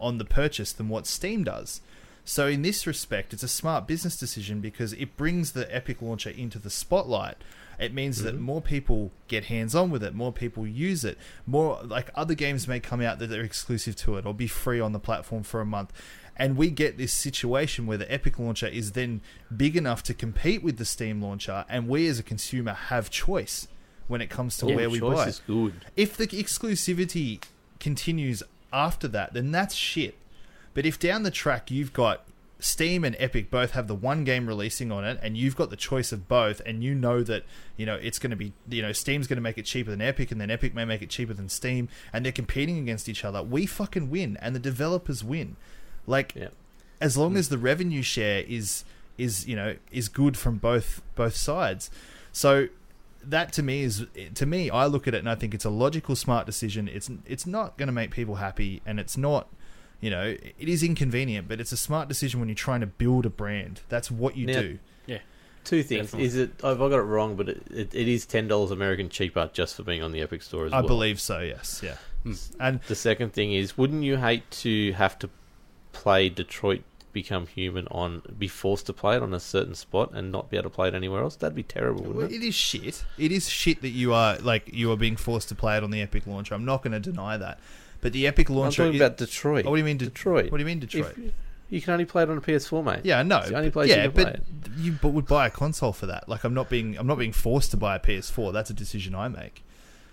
on the purchase than what Steam does. So in this respect, it's a smart business decision because it brings the Epic launcher into the spotlight. It means that hmm. more people get hands on with it, more people use it, more like other games may come out that are exclusive to it or be free on the platform for a month. And we get this situation where the Epic launcher is then big enough to compete with the Steam launcher, and we as a consumer have choice when it comes to Yeah, where we choice buy. is good. If the exclusivity continues after that, then that's shit. But if down the track you've got Steam and Epic both have the one game releasing on it, and you've got the choice of both, and you know that you know it's going to be you know Steam's going to make it cheaper than Epic, and then Epic may make it cheaper than Steam, and they're competing against each other, we fucking win, and the developers win. Like Yeah. as long hmm. as the revenue share is is you know is good from both both sides. So that to me is to me I look at it and I think it's a logical smart decision. It's it's not going to make people happy and it's not you know it is inconvenient but it's a smart decision when you're trying to build a brand. That's what you Now- do. Yeah. Two things. Definitely. Is it? I've I got it wrong? But it, it, it is ten dollars American cheaper just for being on the Epic Store as I well. I believe so. Yes. Yeah. Hmm. And The second thing is, wouldn't you hate to have to play Detroit Become Human on, be forced to play it on a certain spot and not be able to play it anywhere else? That'd be terrible, wouldn't it? it is shit. It is shit that you are like you are being forced to play it on the Epic launcher. I'm not going to deny that. But the Epic I'm launcher talking is- about Detroit. Oh, what do you mean De- Detroit? What do you mean Detroit? If- you can only play it on a PS4, mate. Yeah, no. It's the only place yeah, you can but play you but would buy a console for that. Like I'm not being I'm not being forced to buy a PS4. That's a decision I make.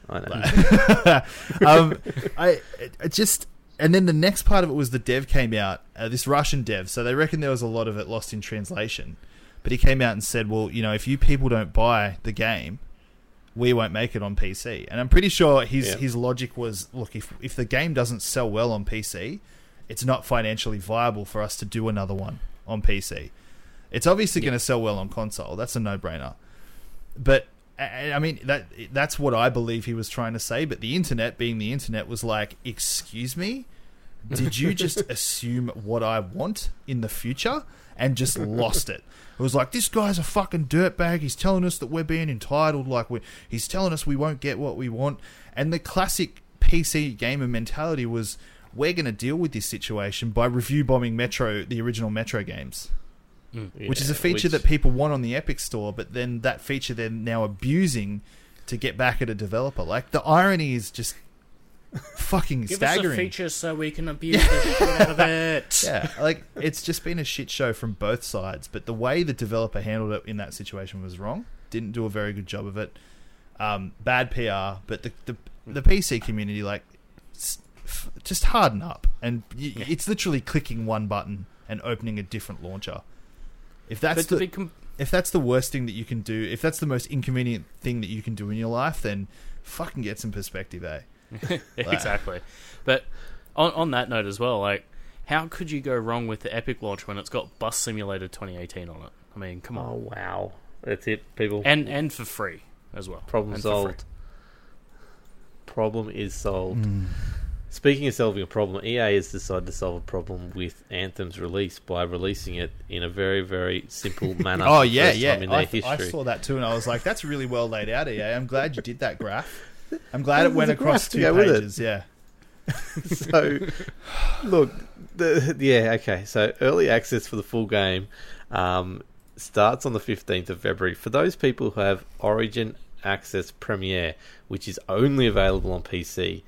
I know. um, I, I just and then the next part of it was the dev came out. Uh, this Russian dev, so they reckon there was a lot of it lost in translation. But he came out and said, "Well, you know, if you people don't buy the game, we won't make it on PC." And I'm pretty sure his Yeah. his logic was, "Look, if if the game doesn't sell well on PC, it's not financially viable for us to do another one on PC." It's obviously going to sell well on console. That's a no-brainer. But I mean that that's what I believe he was trying to say. But the internet, being the internet, was like, "Excuse me, did you just assume what I want in the future and just lost it?" It was like this guy's a fucking dirtbag. He's telling us that we're being entitled. Like we, he's telling us we won't get what we want. And the classic PC gamer mentality was, we're going to deal with this situation by review bombing Metro, the original Metro games which is a feature which- that people want on the Epic Store, but then that feature they're now abusing to get back at a developer. Like the irony is just fucking Give staggering. us a feature so we can abuse the shit out of it. Yeah, like it's just been a shit show from both sides. But the way the developer handled it in that situation was wrong. Didn't do a very good job of it. Um, bad PR. But the the, the PC community, like, just harden up. And y- it's literally clicking one button and opening a different launcher. If that's But to the, be com- if that's the worst thing that you can do, if that's the most inconvenient thing that you can do in your life, then fucking get some perspective, eh? exactly. But on on that note as well, like, how could you go wrong with the Epic launch when it's got Bum Simulator 2018 on it? I mean, come on, Oh wow, that's it, people. and and for free as well. Problem And solved. Problem is solved. Mm. Speaking of solving a problem, EA has decided to solve a problem with Anthem's release by releasing it in a very, very simple manner. Oh yeah, yeah. in I, th- I saw that too, and I was like, "That's really well laid out, EA. I'm glad you did that graph. I'm glad it went across to two go with it. pages. Yeah, so look the yeah okay so early access for the full game um, starts on the 15th of february for those people who have origin access premiere which is only available on pc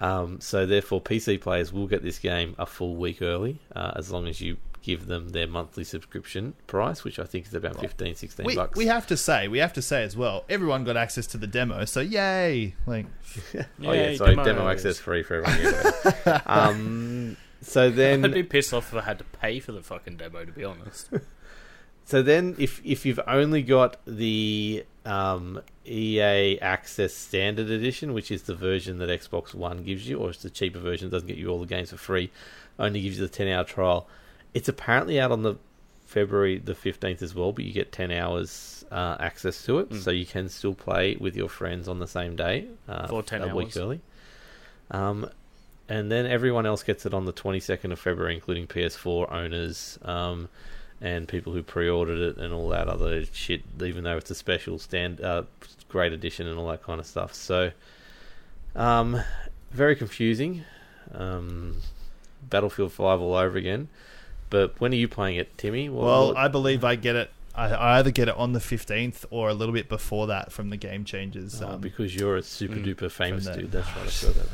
um, so therefore pc players will get this game a full week early uh, as long as you give them their monthly subscription price which i think is about 15 16 we, bucks we have to say, we have to say as well. Everyone got access to the demo, so yay! Like, oh yeah Yay, sorry demo demos. access free for everyone um, so then I'd be pissed off if I had to pay for the fucking demo. To be honest, So then, if if you've only got the um, EA Access Standard Edition, which is the version that Xbox One gives you, or it's the cheaper version, doesn't get you all the games for free, only gives you the ten hour trial. It's apparently out on the February the fifteenth as well, but you get ten hours uh, access to it, Mm. so you can still play with your friends on the same day uh, For 10 a week hours. early. Um, and then everyone else gets it on the 22nd of February, including PS4 owners um, and people who pre-ordered it and all that other shit. Even though it's a special stand, uh, great edition and all that kind of stuff. So, um, very confusing. Um, Battlefield 5 all over again. But when are you playing it, Timmy? What- well, what- I believe I get it. I, I either get it on the 15th or a little bit before that from the Game Changers. Oh, Um, because you're a super Mm. duper famous that- dude. That's right. I saw that.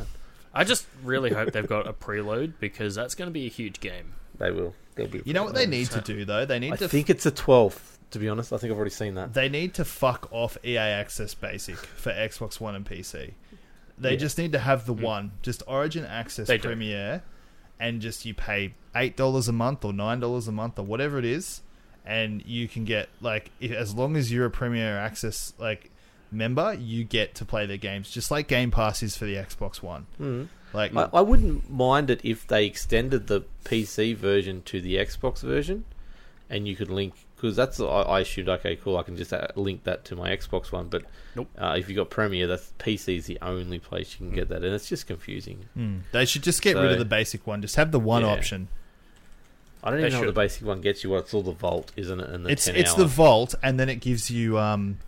I just really hope they've got a preload because that's going to be a huge game. They will. They'll be. you know what they preloaded. need to do though? They need I to I think it's the 12th. To be honest, I think I've already seen that. They need to fuck off EA Access Basic for Xbox One and PC. They Yeah. just need to have the Mm. one, just Origin Access They do. Premiere, and just you pay eight dollars a month or nine dollars a month or whatever it is, and you can get like if, as long as you're a Premiere Access like member, you get to play their games just like Game Pass is for the Xbox One. Mm. Like I, I wouldn't mind it if they extended the PC version to the Xbox version, and you could link because that's I, I assumed okay, cool. I can just uh, link that to my Xbox one, but Nope. uh, if you got Premiere, that's PC is the only place you can get that, and it's just confusing. mm, they should just get rid of the basic one. Just have the one Yeah. option. I don't They even know what the basic one gets you. What it's all the Vault, isn't it? And the It's 10 it's hour, the Vault, and then it gives you um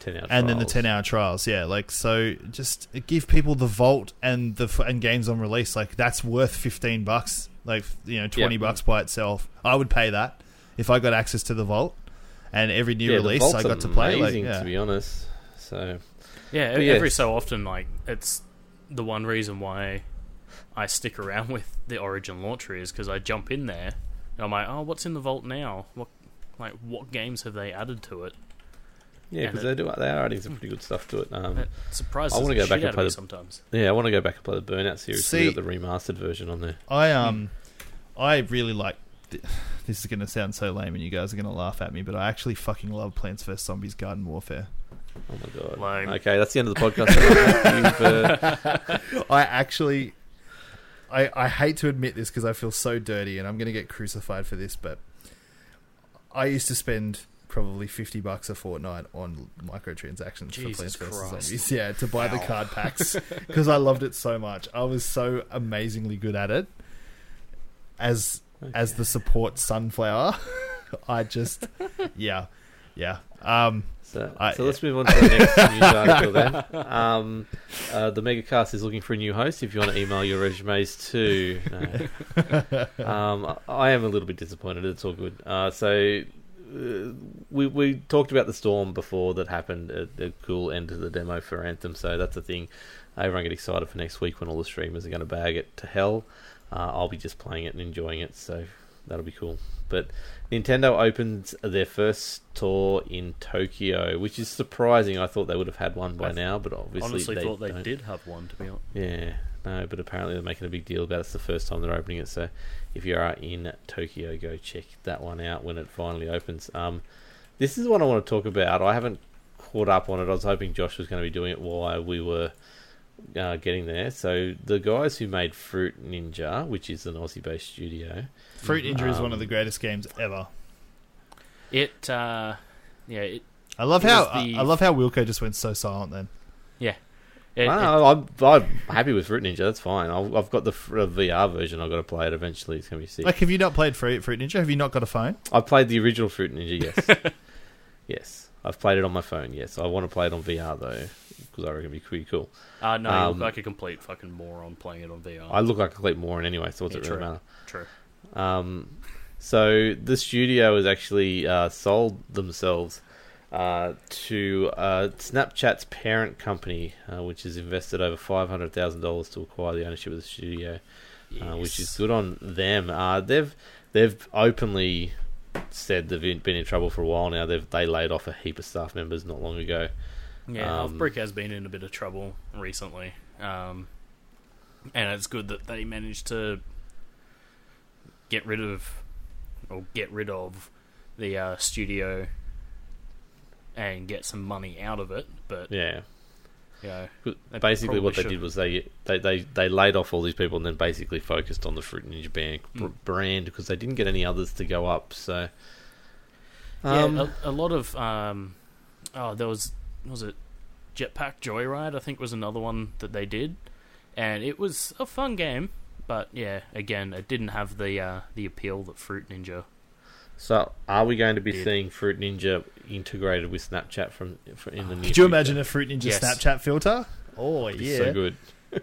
10 hour and then the 10 hour trials yeah like so just give people the vault and the and games on release like that's worth 15 bucks like you know 20 Yeah. bucks by itself i would pay that if i got access to the vault and every new Yeah, release Vault's i got to play like amazing, yeah. to be honest. So Yeah, But every yes. so often, like it's the one reason why I stick around with the Origin launcher is because I jump in there and I'm like, oh, what's in the vault now? What like what games have they added to it? Yeah, because they do they are adding some pretty good stuff to it. Um, It surprises I wanna go back and play of me the- sometimes. yeah, I want to go back and play the Burnout series. See- we got the remastered version on there. i um i really like th- this is going to sound so lame and you guys are going to laugh at me but i actually fucking love plants vs zombies garden warfare Oh my god. Lame. Okay, that's the end of the podcast. For- I actually, I I hate to admit this because I feel so dirty, and I'm going to get crucified for this, but I used to spend probably fifty bucks a fortnight on microtransactions for Plants vs Zombies. Yeah, to buy the card packs because I loved it so much. I was so amazingly good at it. As as the support sunflower, I just yeah yeah. Um, So, I- so let's move on to the next news article then. Um, uh, the Megacast is looking for a new host. If you want to email your resumes to, no. um, I am a little bit disappointed. It's all good. Uh, so uh, we we talked about the storm before that happened. at the cool end to the demo for Anthem. So that's a thing. Everyone get excited for next week when all the streamers are going to bag it to hell. Uh, I'll be just playing it and enjoying it. So that'll be cool. But Nintendo opens their first store in Tokyo, which is surprising. I thought they would have had one by now, but obviously Honestly, they thought they don't. did have one. To be honest, Yeah, no, but apparently they're making a big deal about it. It's the first time they're opening it. So if you are in Tokyo, go check that one out when it finally opens. Um, this is what I want to talk about. I haven't caught up on it. I was hoping Josh was going to be doing it while we were uh, getting there. So the guys who made Fruit Ninja, which is an Aussie-based studio, Fruit Ninja is one Um, of the greatest games ever. it. Uh, yeah, it. I love It how the- I, I love how Wilco just went so silent then. it, it- Ah, I'm, I'm happy with Fruit Ninja. That's fine. I've, I've got the uh, VR version. I've got to play it eventually. It's going to be sick. Like, have you not played Fruit Fruit Ninja? Have you not got a phone? I've played the original Fruit Ninja. Yes, yes. I've played it on my phone. Yes, I want to play it on VR though because I reckon it'd be pretty cool. uh, no, you um, look like a complete fucking moron playing it on VR. I look like a complete moron anyway, so what's Yeah, it really true. matter? True. Um, so the studio has actually uh, sold themselves uh, to uh, Snapchat's parent company, uh, which has invested over five hundred thousand dollars to acquire the ownership of the studio. uh, which is good on them. Uh, they've they've openly said they've been, been in trouble for a while now. They've they laid off a heap of staff members not long ago. Yeah, Um, Brick has been in a bit of trouble recently, um, and it's good that they managed to get rid of or get rid of the uh, studio and get some money out of it. But Yeah, you know, basically what they probably did was they, they they they laid off all these people and then basically focused on the Fruit Ninja band, Mm. brand because they didn't get any others to go up. So um, yeah, a, a lot of um, oh, there was was it Jetpack Joyride? I think was another one that they did, and it was a fun game. But yeah, again, it didn't have the uh, the appeal that Fruit Ninja. so are we going to be Did. seeing Fruit Ninja integrated with Snapchat from, from in the near Could you future? imagine a Fruit Ninja Yes. Snapchat filter? Oh It's yeah. so good.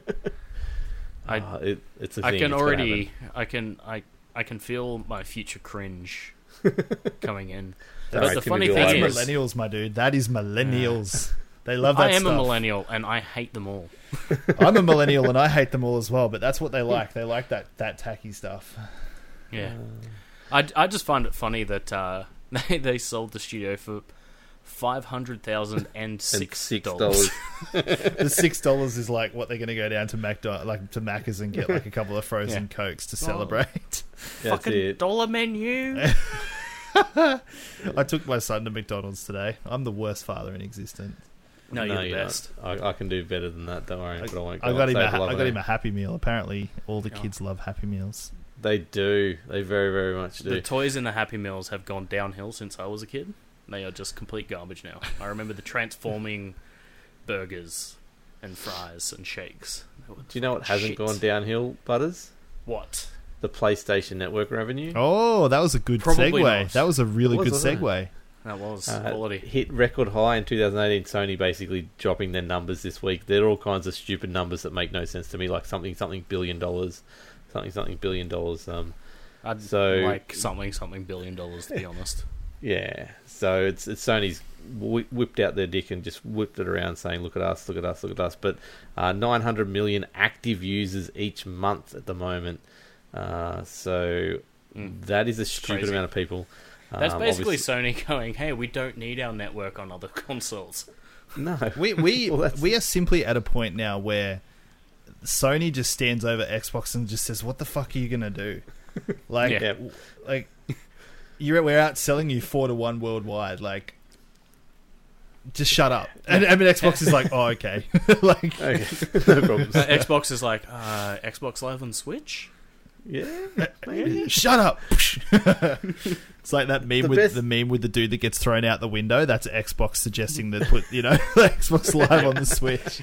I- Ah, it, it's a I thing, can it's already, I can, I, I can feel my future cringe coming in. All But right, the funny thing That's is, millennials, my dude. That is millennials. They love that I am stuff. a millennial and I hate them all. I'm a millennial and I hate them all as well. But that's what they like. They like that that tacky stuff. Yeah, I, I just find it funny that uh, they they sold the studio for five hundred thousand and And six six dollars. dollars. The six dollars is like what they're going to go down to Mac like to Macca's and get like a couple of frozen Yeah. cokes to oh. celebrate. That's Fucking it. dollar menu. I took my son to McDonald's today. I'm the worst father in existence. No, you're the you're best. I, I can do better than that. Don't worry. I, but I won't. I got him. A, I got him a Happy Meal. Apparently, all the Oh. kids love Happy Meals. They do. They very, very much do. The toys in the Happy Meals have gone downhill since I was a kid. They are just complete garbage now. I remember the transforming burgers and fries and shakes. Do you know what hasn't shit. gone downhill, Butters? What? The PlayStation Network revenue. Oh, that was a good Probably segue. not. That was a really was, good wasn't it? segue. That was Uh, quality. hit record high in 2018. Sony basically dropping their numbers this week. They're all kinds of stupid numbers that make no sense to me, like something something billion dollars, something something billion dollars. Um, I'd so- like something something billion dollars to be honest. yeah. So it's it's Sony's whipped out their dick and just whipped it around, saying, "Look at us, look at us, look at us." But uh, 900 million active users each month at the moment. Uh, so Mm. that is a stupid crazy. amount of people. That's Um, basically obviously- Sony going, "Hey, we don't need our network on other consoles." no. We we Well, we are simply at a point now where Sony just stands over Xbox and just says, "What the fuck are you gonna do?" Like, Yeah. like you're we're out selling you four to one worldwide. Like, just shut up. And I mean, Xbox is like, "Oh, okay." like, Okay, no problems. Uh, Xbox is like, uh, Xbox Live on Switch. Yeah, maybe. Shut up. it's like that meme The with best- the meme with the dude that gets thrown out the window. That's Xbox suggesting that put you know Xbox Live on the Switch.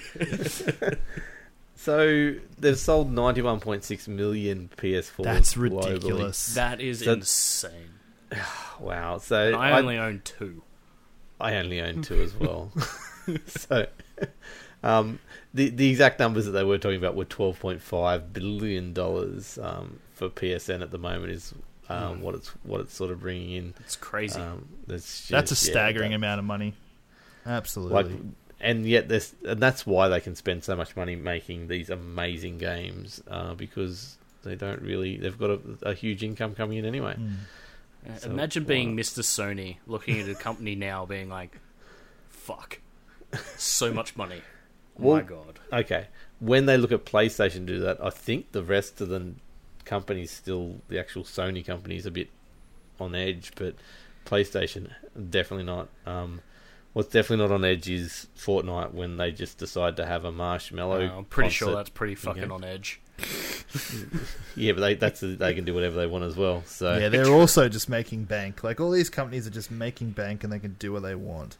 So they've sold 91.6 million PS4. That's globally. ridiculous. That is So- insane. Wow. So And I only own two. I only own two as well. so, um, the the exact numbers that they were talking about were twelve point five billion dollars um, for PSN at the moment is um, Hmm. what it's what it's sort of bringing in. It's crazy. Um, that's That's a just- yeah, staggering that- amount of money. Absolutely. Like, and yet this and that's why they can spend so much money making these amazing games uh, because they don't really they've got a, a huge income coming in anyway. Mm. So, Imagine being not? Mr. Sony, looking at a company now, being like, "Fuck, so much money." Oh Well- my god. Okay, when they look at PlayStation do that, I think the rest of the companies still the actual Sony companies a bit on edge, but PlayStation definitely not. Um, what's definitely not on edge is Fortnite when they just decide to have a Marshmello. I'm pretty sure that's pretty fucking game. on edge. yeah, but they that's they can do whatever they want as well. So yeah, they're also just making bank. Like all these companies are just making bank, and they can do what they want.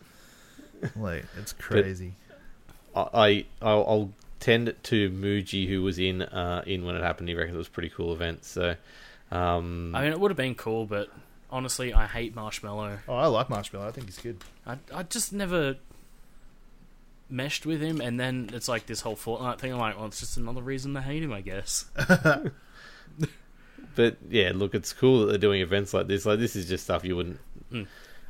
Like it's crazy. I, I I'll, I'll tend to Muji, who was in uh, in when it happened. He reckons it was a pretty cool event. So, um, I mean, it would have been cool, but honestly, I hate Marshmello. oh, I like Marshmello. I think he's good. I I just never meshed with him, and then it's like this whole Fortnite thing. I'm like, well, it's just another reason to hate him, I guess. but yeah, look, it's cool that they're doing events like this. Like this is just stuff you wouldn't. Mm.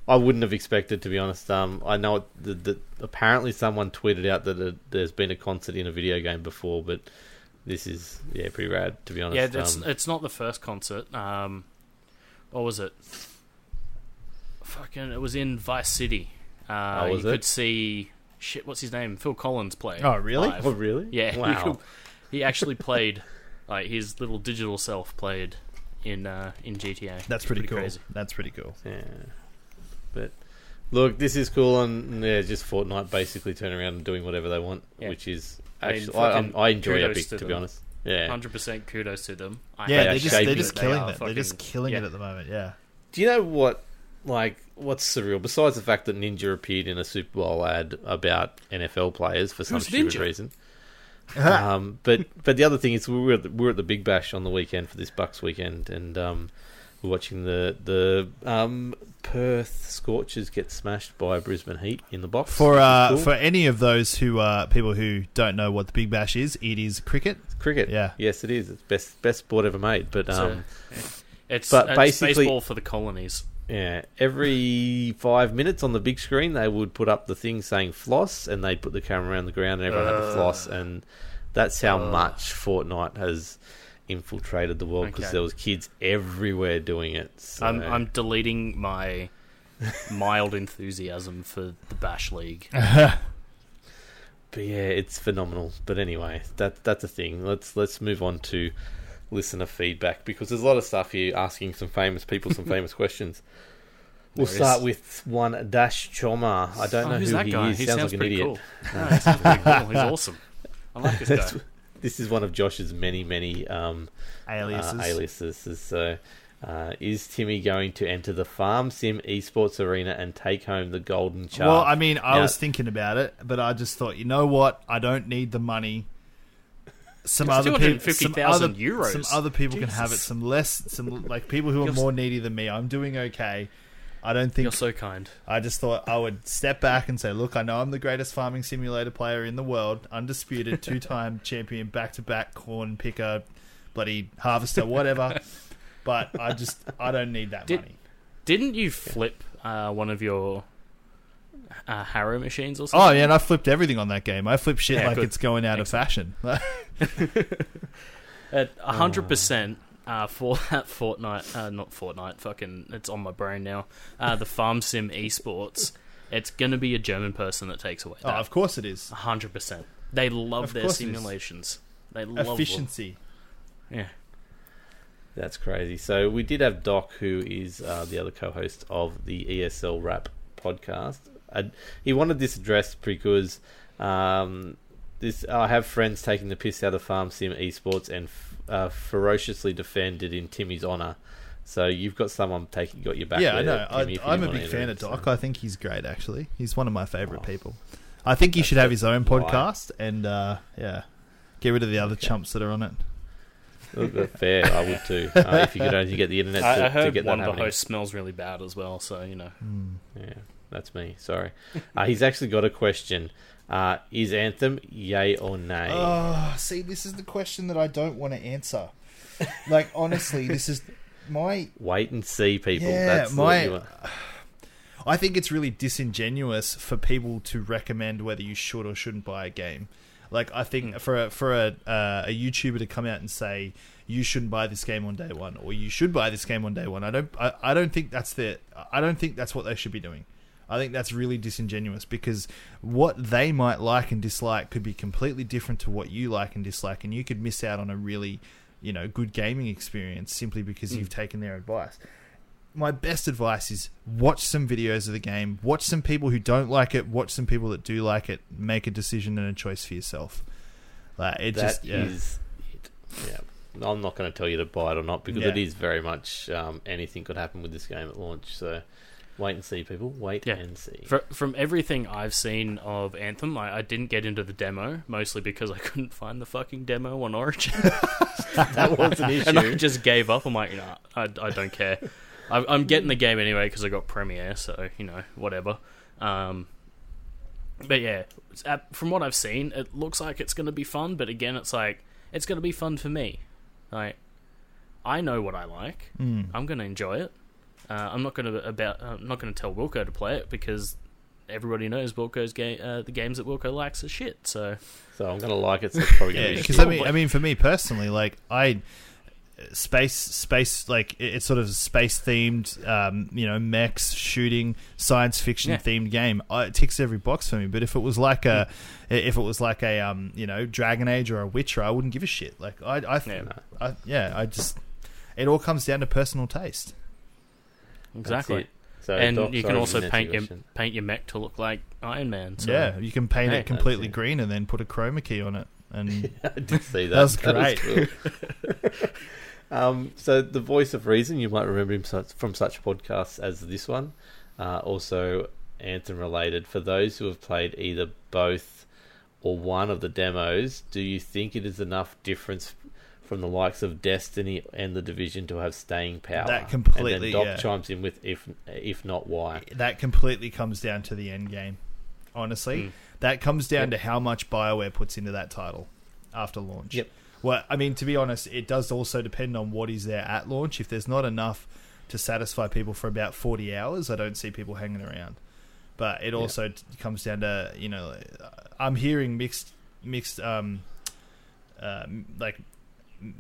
I wouldn't have expected, to be honest. Um, I know it, that, that apparently someone tweeted out that it, there's been a concert in a video game before, but this is yeah pretty rad, to be honest. yeah, it's Um, it's not the first concert. Um, what was it? Fucking, it was in Vice City. Uh, Oh, was you it? could see shit. What's his name? Phil Collins play. Oh, really? live. oh really? Yeah, Wow. you could- he actually played like his little digital self played in uh, in GTA. That's It's pretty, cool. Crazy. That's pretty cool. Yeah. But look, this is cool, and yeah, just Fortnite basically turning around and doing whatever they want, Yeah. which is I mean, actually I, I'm- fucking I enjoy kudos Epic to to, be honest. Yeah. Hundred percent kudos to them. I Yeah, they're just they're it. just that killing are it. They're just killing yeah. it at the moment. Yeah. Do you know what? Like, what's surreal? Besides the fact that Ninja appeared in a Super Bowl ad about NFL players for some Who's stupid Ninja? reason. um, but but the other thing is we were at the, we were at the Big Bash on the weekend for this Bucks weekend, and um, we're watching the the um, Perth Scorchers get smashed by Brisbane Heat in the box For uh, cool. for any of those who uh, people who don't know what the Big Bash is, it is cricket. It's cricket. Yeah. yes, it is. It's best best sport ever made. But So, um, it's, but it's basically- baseball for the colonies. Yeah, every five minutes on the big screen, they would put up the thing saying floss, and they'd put the camera around the ground, and everyone had to Uh. floss, and that's how Uh. much Fortnite has infiltrated the world because Okay. there was kids everywhere doing it. So. I'm I'm deleting my mild enthusiasm for the Bash League. but yeah, it's phenomenal. But anyway, that that's a thing. Let's let's move on to listener feedback because there's a lot of stuff here asking some famous people some famous questions. We'll There start is. with one Dash Choma. I don't Oh, know who's who that he guy? is. He sounds, sounds like an pretty idiot. cool. No, he sounds pretty cool. He's awesome. I like this guy. This is one of Josh's many, many um, Aliases. uh, aliases. So, uh, is Timmy going to enter the Farm Sim Esports Arena and take home the golden chart? Well, I mean, I Now- was thinking about it, but I just thought, you know what? I don't need the money. Some other people, some other, euros. some other people can have it. Some less, some like people who are more needy than me. I'm doing okay. I don't think You're so kind. I just thought I would step back and say, look, I know I'm the greatest farming simulator player in the world, undisputed, two time champion, back to back corn picker, bloody harvester, whatever. but I just, I don't need that Did- money. Didn't you flip uh, one of your uh, Harrow machines or something? Oh, yeah, and I flipped everything on that game. I flip shit Yeah, like good. it's going out of fashion. At hundred percent uh, for that Fortnite, uh, not Fortnite, fucking, it's on my brain now. Uh, the Farm Sim Esports. It's gonna be a German person that takes away oh, of course it is. hundred percent. They love Of their course it is. simulations. They love them. Efficiency. Yeah. That's crazy. So we did have Doc, who is uh, the other co-host of the ESL Rap podcast. Uh, he wanted this addressed because um, this I have friends taking the piss out of Farm Sim esports and f- uh, ferociously defended in Timmy's honor. So you've got someone taking got your back. yeah, I know. Timmy, I, I'm a big fan it, of so. Doc. I think he's great. Actually, he's one of my favorite Oh. people. I think he should have his own why. podcast and uh, yeah, get rid of the other chumps that are on it. Fair, I would too. Uh, if you could only get the internet to, I, I to heard get one that of the happening. hosts smells really bad as well, so you know. Yeah, that's me. Sorry. Uh, he's actually got a question. Uh, is Anthem yay or nay? Oh, see, this is the question that I don't want to answer. Like honestly, this is my Wait and see, people. Yeah, that's my- what you want. I think it's really disingenuous for people to recommend whether you should or shouldn't buy a game. Like I think for a, for a uh, a YouTuber to come out and say you shouldn't buy this game on day one or you should buy this game on day one, I don't I, I don't think that's the I don't think that's what they should be doing. I think that's really disingenuous because what they might like and dislike could be completely different to what you like and dislike, and you could miss out on a really, you know, good gaming experience simply because you've taken their advice my best advice is watch some videos of the game, watch some people who don't like it, watch some people that do like it, make a decision and a choice for yourself. Like it That just yeah. is it. Yeah. I'm not going to tell you to buy it or not because Yeah. it is very much um, anything could happen with this game at launch. So wait and see, people. Wait Yeah. and see. Fr from everything I've seen of Anthem, I, I didn't get into the demo mostly because I couldn't find the fucking demo on Origin, that was an issue, and I just gave up. I'm like, nah, I, I don't care. I, I'm getting the game anyway because I got Premiere, so you know, whatever. Um, but yeah, it's- uh, from what I've seen, it looks like it's going to be fun. But again, it's like it's going to be fun for me. Like, I know what I like. Mm. I'm going to enjoy it. Uh, I'm not going to about. I'm not going to tell Wilco to play it because everybody knows Wilco's game. Uh, the games that Wilco likes are shit. So So I'm going to like it. So it's probably Yeah, because. I mean, I mean, for me personally, like I space space like it's sort of space themed um you know mechs shooting science fiction Yeah. themed game I, it ticks every box for me but if it was like a if it was like a um you know dragon age or a witcher i wouldn't give a shit like i i, Yeah. I yeah i just it all comes down to personal taste That's exactly. So and Doc, you can also paint your paint your mech to look like Iron Man. So. yeah you can paint Hey, it completely green and then put a chroma key on it and I did see that. That's was That great. cool. um, so the voice of reason, you might remember him from such podcasts as this one. Uh, also, Anthem related. For those who have played either both or one of the demos, do you think it is enough difference from the likes of Destiny and the Division to have staying power? That completely, And then Doc yeah. chimes in with if if not why. that completely comes down to the end game. Honestly, Mm. that comes down Yep. to how much Bioware puts into that title after launch. Yep. Well, I mean, to be honest, it does also depend on what is there at launch. If there's not enough to satisfy people for about forty hours, I don't see people hanging around. But it also t- comes down to you know, I'm hearing mixed mixed um, uh, like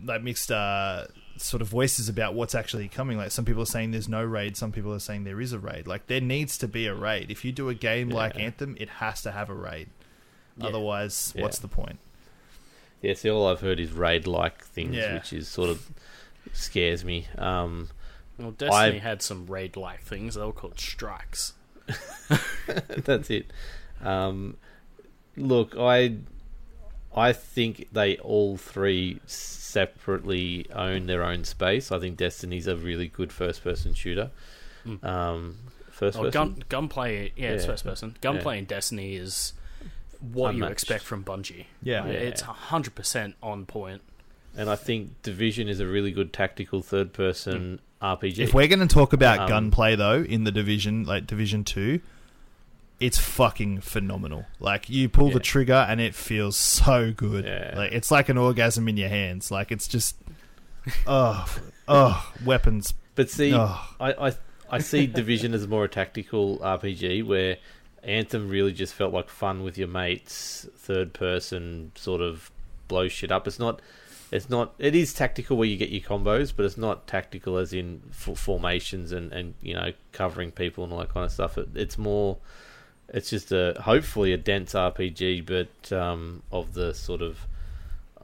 like mixed uh, sort of voices about what's actually coming. Like some people are saying there's no raid, some people are saying there is a raid. Like there needs to be a raid. If you do a game like Anthem, it has to have a raid. Yeah. Otherwise, Yeah. what's the point? Yeah, see, all I've heard is raid-like things, Yeah. which is sort of scares me. Um, Well, Destiny I- had some raid-like things. They were called strikes. That's it. Um, look, I I think they all three separately own their own space. I think Destiny's a really good first-person shooter. Mm. Um, first Oh, person. gun gunplay, yeah, it's first person. Gunplay Yeah. in Destiny is what you expect from Bungie. Yeah. Like, Yeah. it's hundred percent on point. and I think Division is a really good tactical third-person RPG. If we're going to talk about Um, gunplay though in the division, like Division Two, it's fucking phenomenal. Like you pull the trigger and it feels so good. Yeah. Like it's like an orgasm in your hands. Like it's just, oh, oh, weapons. But see, Oh. I, I I see Division as more a tactical RPG where Anthem really just felt like fun with your mates, third person sort of blow shit up. It's not. It's not. It is tactical where you get your combos, but it's not tactical as in f- formations and and you know covering people and all that kind of stuff. It, it's more. It's just a hopefully a dense RPG, but um, of the sort of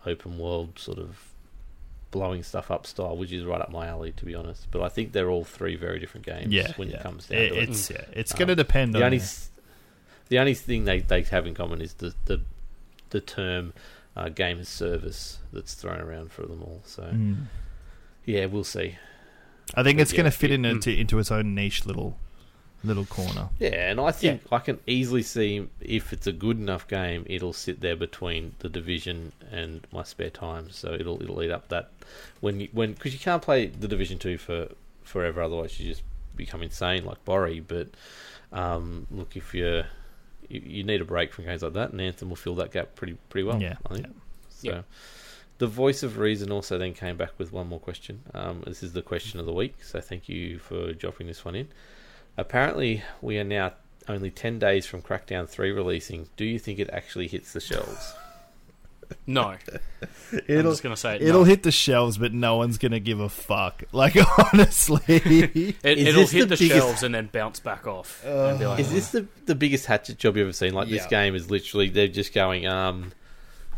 open world sort of blowing stuff up style, which is right up my alley, to be honest. But I think they're all three very different games. Yeah, when yeah. it comes down It- to it. it's yeah, it's Um, going to depend The on only, the only thing they, they have in common is the, the the term uh, game as service that's thrown around for them all. So Mm. yeah, we'll see. I think it's Yeah, going to fit yeah, in mm. into, into its own niche little little corner. Yeah, and I think I can easily see if it's a good enough game, it'll sit there between the division and my spare time. So it'll it'll eat up that when you, when because you can't play the division two for forever, otherwise you just become insane like Borry. But um, look, if you're you, you need a break from games like that, and Anthem will fill that gap pretty pretty well. Yeah, I think. yeah. So. The voice of reason also then came back with one more question. Um, this is the question of the week, so thank you for dropping this one in. Apparently, we are now only 10 days from Crackdown 3 releasing. Do you think it actually hits the shelves? No, I'm It'll just gonna say it, it'll no. hit the shelves, but no one's going to give a fuck. Like honestly, It, Is it'll hit the the, biggest- shelves and then bounce back off. and be like, Is this the, the biggest hatchet job you've ever seen? Like, this game is literally, they're just going, um,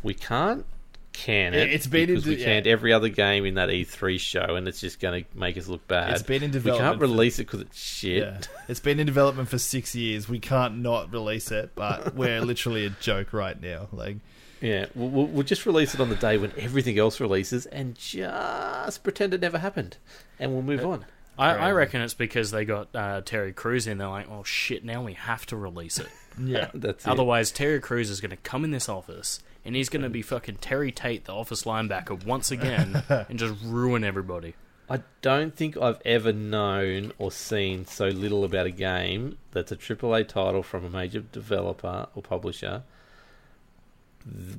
we can't can it. It's been because in we de- canned yeah. every other game in that E3 show, and it's just going to make us look bad. It's been in development. we can't development for- release it because it's shit. yeah, it's been in development for six years. We can't not release it, but we're literally a joke right now. Like, Yeah, we'll, we'll, we'll just release it on the day when everything else releases, and just pretend it never happened, and we'll move on. I, I reckon it's because they got uh, Terry Crews in. They're like, oh shit, now we have to release it. yeah, That's it. Otherwise, Terry Crews is going to come in this office and he's going to be fucking Terry Tate, the office linebacker, once again and just ruin everybody. I don't think I've ever known or seen so little about a game that's a AAA title from a major developer or publisher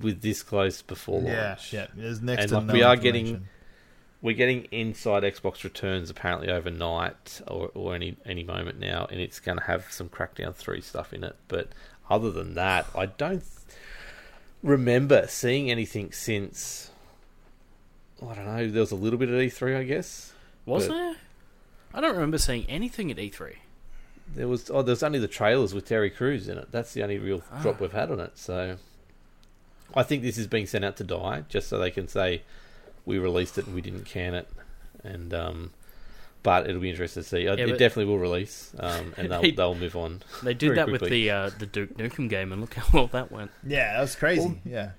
with this close before yeah, launch. yeah. There's next And, to like, no we are getting- We're getting inside Xbox returns apparently overnight or, or any any moment now, and it's going to have some Crackdown 3 stuff in it. But other than that, I don't remember seeing anything since. I don't know. There was a little bit at E3, I guess. Was But- there? I don't remember seeing anything at E E3. There was oh, there's only the trailers with Terry Crews in it. That's the only real Ah. drop we've had on it. So, I think this is being sent out to die, just so they can say we released it and we didn't can it. And um, but it'll be interesting to see. Uh, Yeah, it definitely will release, um, and they'll He- they'll move on. They did Very that with the uh, the Duke Nukem game, and look how well that went. Yeah, that was crazy. Well- yeah,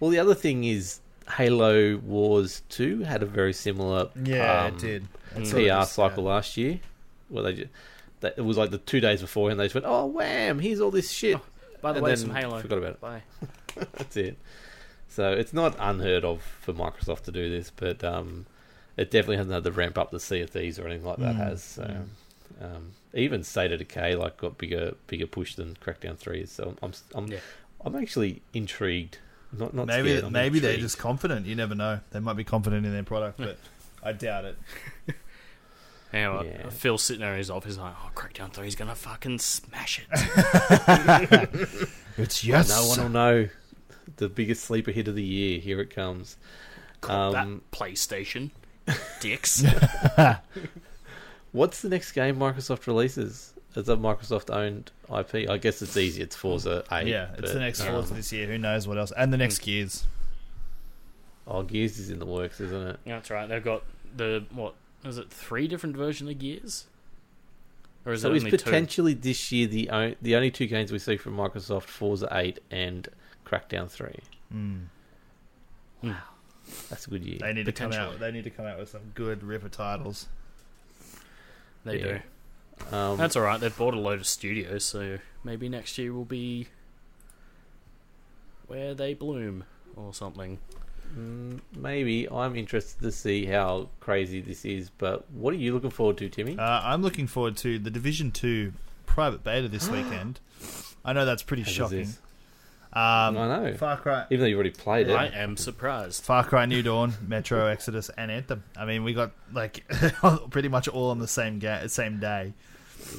Well, the other thing is Halo Wars Two had a very similar yeah, um, it did. Mm. It's sort PR just, cycle yeah. last year, where they just, that, it was like the two days before, and they just went, "Oh, wham! Here's all this shit." By the And way, then some Halo. forgot about it. Bye. That's it. So it's not unheard of for Microsoft to do this, but um, it definitely hasn't had to ramp up the Sea of Thieves or anything like that Mm, has. So um, even State of Decay like got bigger bigger push than Crackdown Three. is. So I'm I'm, Yeah. I'm actually intrigued. Not not maybe scared, I'm maybe they're just confident. You never know. They might be confident in their product, but I doubt it. Anyway, Yeah. Phil's sitting there in his office like, oh, Crackdown 3 is going to fucking smash it. It's yes. no one will know. The biggest sleeper hit of the year. Here it comes. Call Um, that PlayStation. Dicks. What's the next game Microsoft releases? It's a Microsoft owned IP. I guess it's easy. It's Forza 8. Yeah, it's but, the next um, Forza this year. Who knows what else? And the next Gears. Oh, Gears is in the works, isn't it? Yeah, that's right. They've got the, what, is it three different versions of Gears? Or is So it is only two? potentially this year the o- the only two games we see from Microsoft: Forza 8 and Crackdown 3. Mm. That's a good year. They need to come out. They need to come out with some good ripper titles. They Yeah. do. Um, That's all right. They've bought a load of studios, so maybe next year will be where they bloom or something. mm, maybe I'm interested to see how crazy this is. But what are you looking forward to, Timmy? Uh, I'm looking forward to the Division Two private beta this weekend. I know that's pretty How does shocking. This- Um, I know. Far Cry, Even though you've already played it. I am surprised. Far Cry New Dawn, Metro Exodus, and Anthem. I mean, we got like pretty much all on the same ga- same day.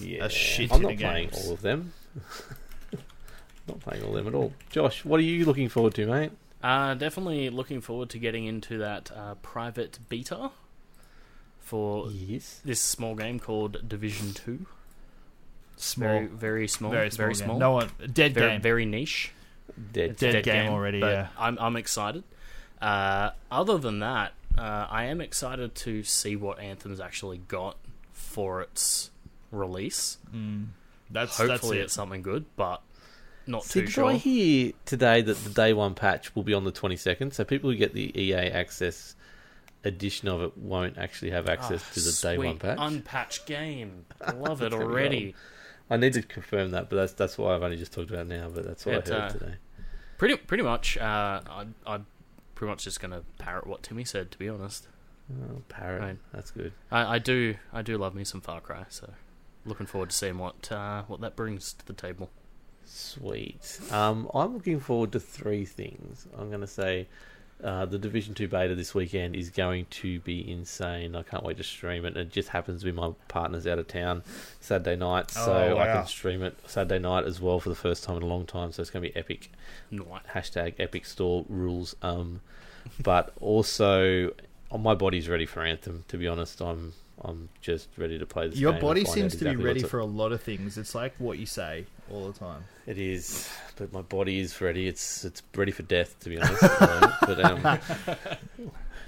Yeah, A shit I'm ton not playing games. all of them. not playing all of them at all. Josh, what are you looking forward to, mate? Uh, definitely looking forward to getting into that uh, private beta for Yes. this small game called Division Two. Small, Very, very small. very small. Very small. No one dead very, game. very niche. Dead. A Dead game already, but yeah. I'm I'm excited. Uh, other than that, uh, I am excited to see what Anthem's actually got for its release. Mm. That's Hopefully, that's it's something good, but not See, too did sure. I hear today that the day one patch will be on the 22nd? So people who get the EA Access edition of it won't actually have access Ah, to the day one patch. Unpatched game. I love it already. I need to confirm that, but that's that's why I've only just talked about now. But that's what It, I heard uh, today. Pretty pretty much. Uh, I, I'm pretty much just gonna parrot what Timmy said. To be honest, Oh, parrot, right. that's good. I, I do I do love me some Far Cry. So looking forward to seeing what uh, what that brings to the table. Sweet. Um, I'm looking forward to three things. I'm going to say uh, the Division 2 beta this weekend is going to be insane. I can't wait to stream it. It just happens to be my partner's out of town Saturday night, so Oh, I can stream it Saturday night as well for the first time in a long time. So it's going to be epic. Nice. Hashtag epic store rules. Um, but also, oh, my body's ready for Anthem. To be honest, I'm I'm just ready to play this. Your game body find out seems to be ready what's for a lot of things. It's like what you say all the time. It is, but my body is ready. It's it's ready for death, to be honest. So, but um,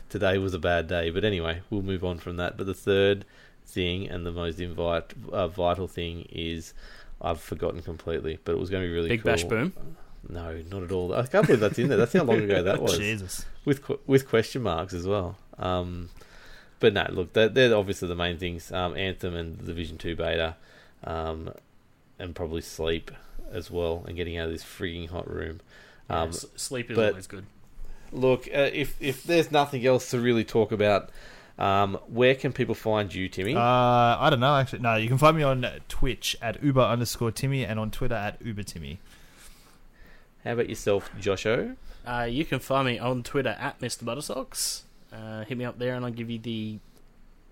today was a bad day. But anyway, we'll move on from that. But the third thing and the most invite, uh, vital thing is I've forgotten completely. But it was going to be really Big cool. Bash Boom. No, not at all. I can't believe that's in there. That's how long ago that was Jesus. with with question marks as well. Um, but no, look, they're, they're obviously the main things: um, Anthem and the Division Two beta, um, and probably sleep as well, and getting out of this freaking hot room. Um, s- sleep is always good. look, uh, if if there's nothing else to really talk about, um, where can people find you, Timmy? Uh, I don't know actually. No, you can find me on Twitch at uber underscore Timmy and on Twitter at uber Timmy. How about yourself, Josho? Uh, you can find me on Twitter at Mr. Buttersocks. Uh, hit me up there, and I'll give you the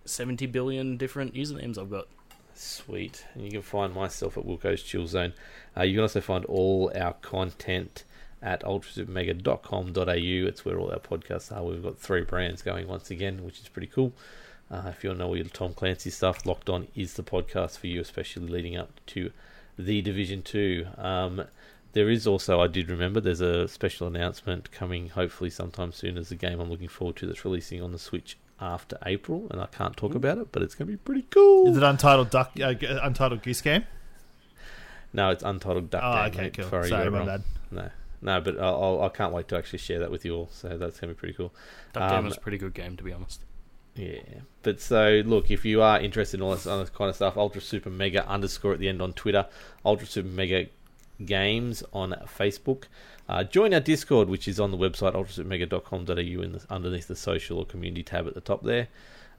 seventy billion different usernames I've got. Sweet. And you can find myself at Wilco's Chill Zone. Uh, you can also find all our content at ultrasupermega.com.au. It's where all our podcasts are. We've got three brands going once again, which is pretty cool. Uh, if you want to know all your Tom Clancy stuff, Locked On is the podcast for you, especially leading up to the Division 2. Um, there is also, I did remember, there's a special announcement coming hopefully sometime soon as a game I'm looking forward to that's releasing on the Switch after April, and I can't talk about it, but it's going to be pretty cool. Is it Untitled Duck? Uh, Untitled Goose Game? No, it's Untitled Duck Oh, Game. okay, mate. cool. Sorry, Sorry, my bad. No, no, but I'll, I'll, I can't wait to actually share that with you all. So that's gonna be pretty cool. That Um, game was a pretty good game, to be honest. Yeah, but so look, if you are interested in all this other kind of stuff, Ultra Super Mega underscore at the end on Twitter, Ultra Super Mega Games on Facebook. Uh, join our Discord, which is on the website ultrasupermega.com.au in the, underneath the social or community tab at the top there.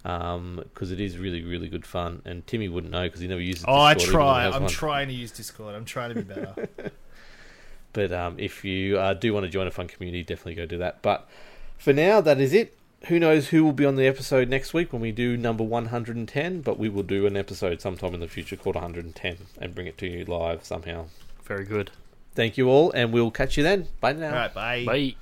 Because it is really, really good fun, and Timmy wouldn't know because he never uses. Oh, I Discord, try. I'm one. trying to use Discord. I'm trying to be better. But um, if you uh, do want to join a fun community, definitely go do that. But for now, that is it. Who knows who will be on the episode next week when we do number 110? But we will do an episode sometime in the future called 110 and bring it to you live somehow. Very good. Thank you all, and we'll catch you then. Bye now. all right, bye. Bye.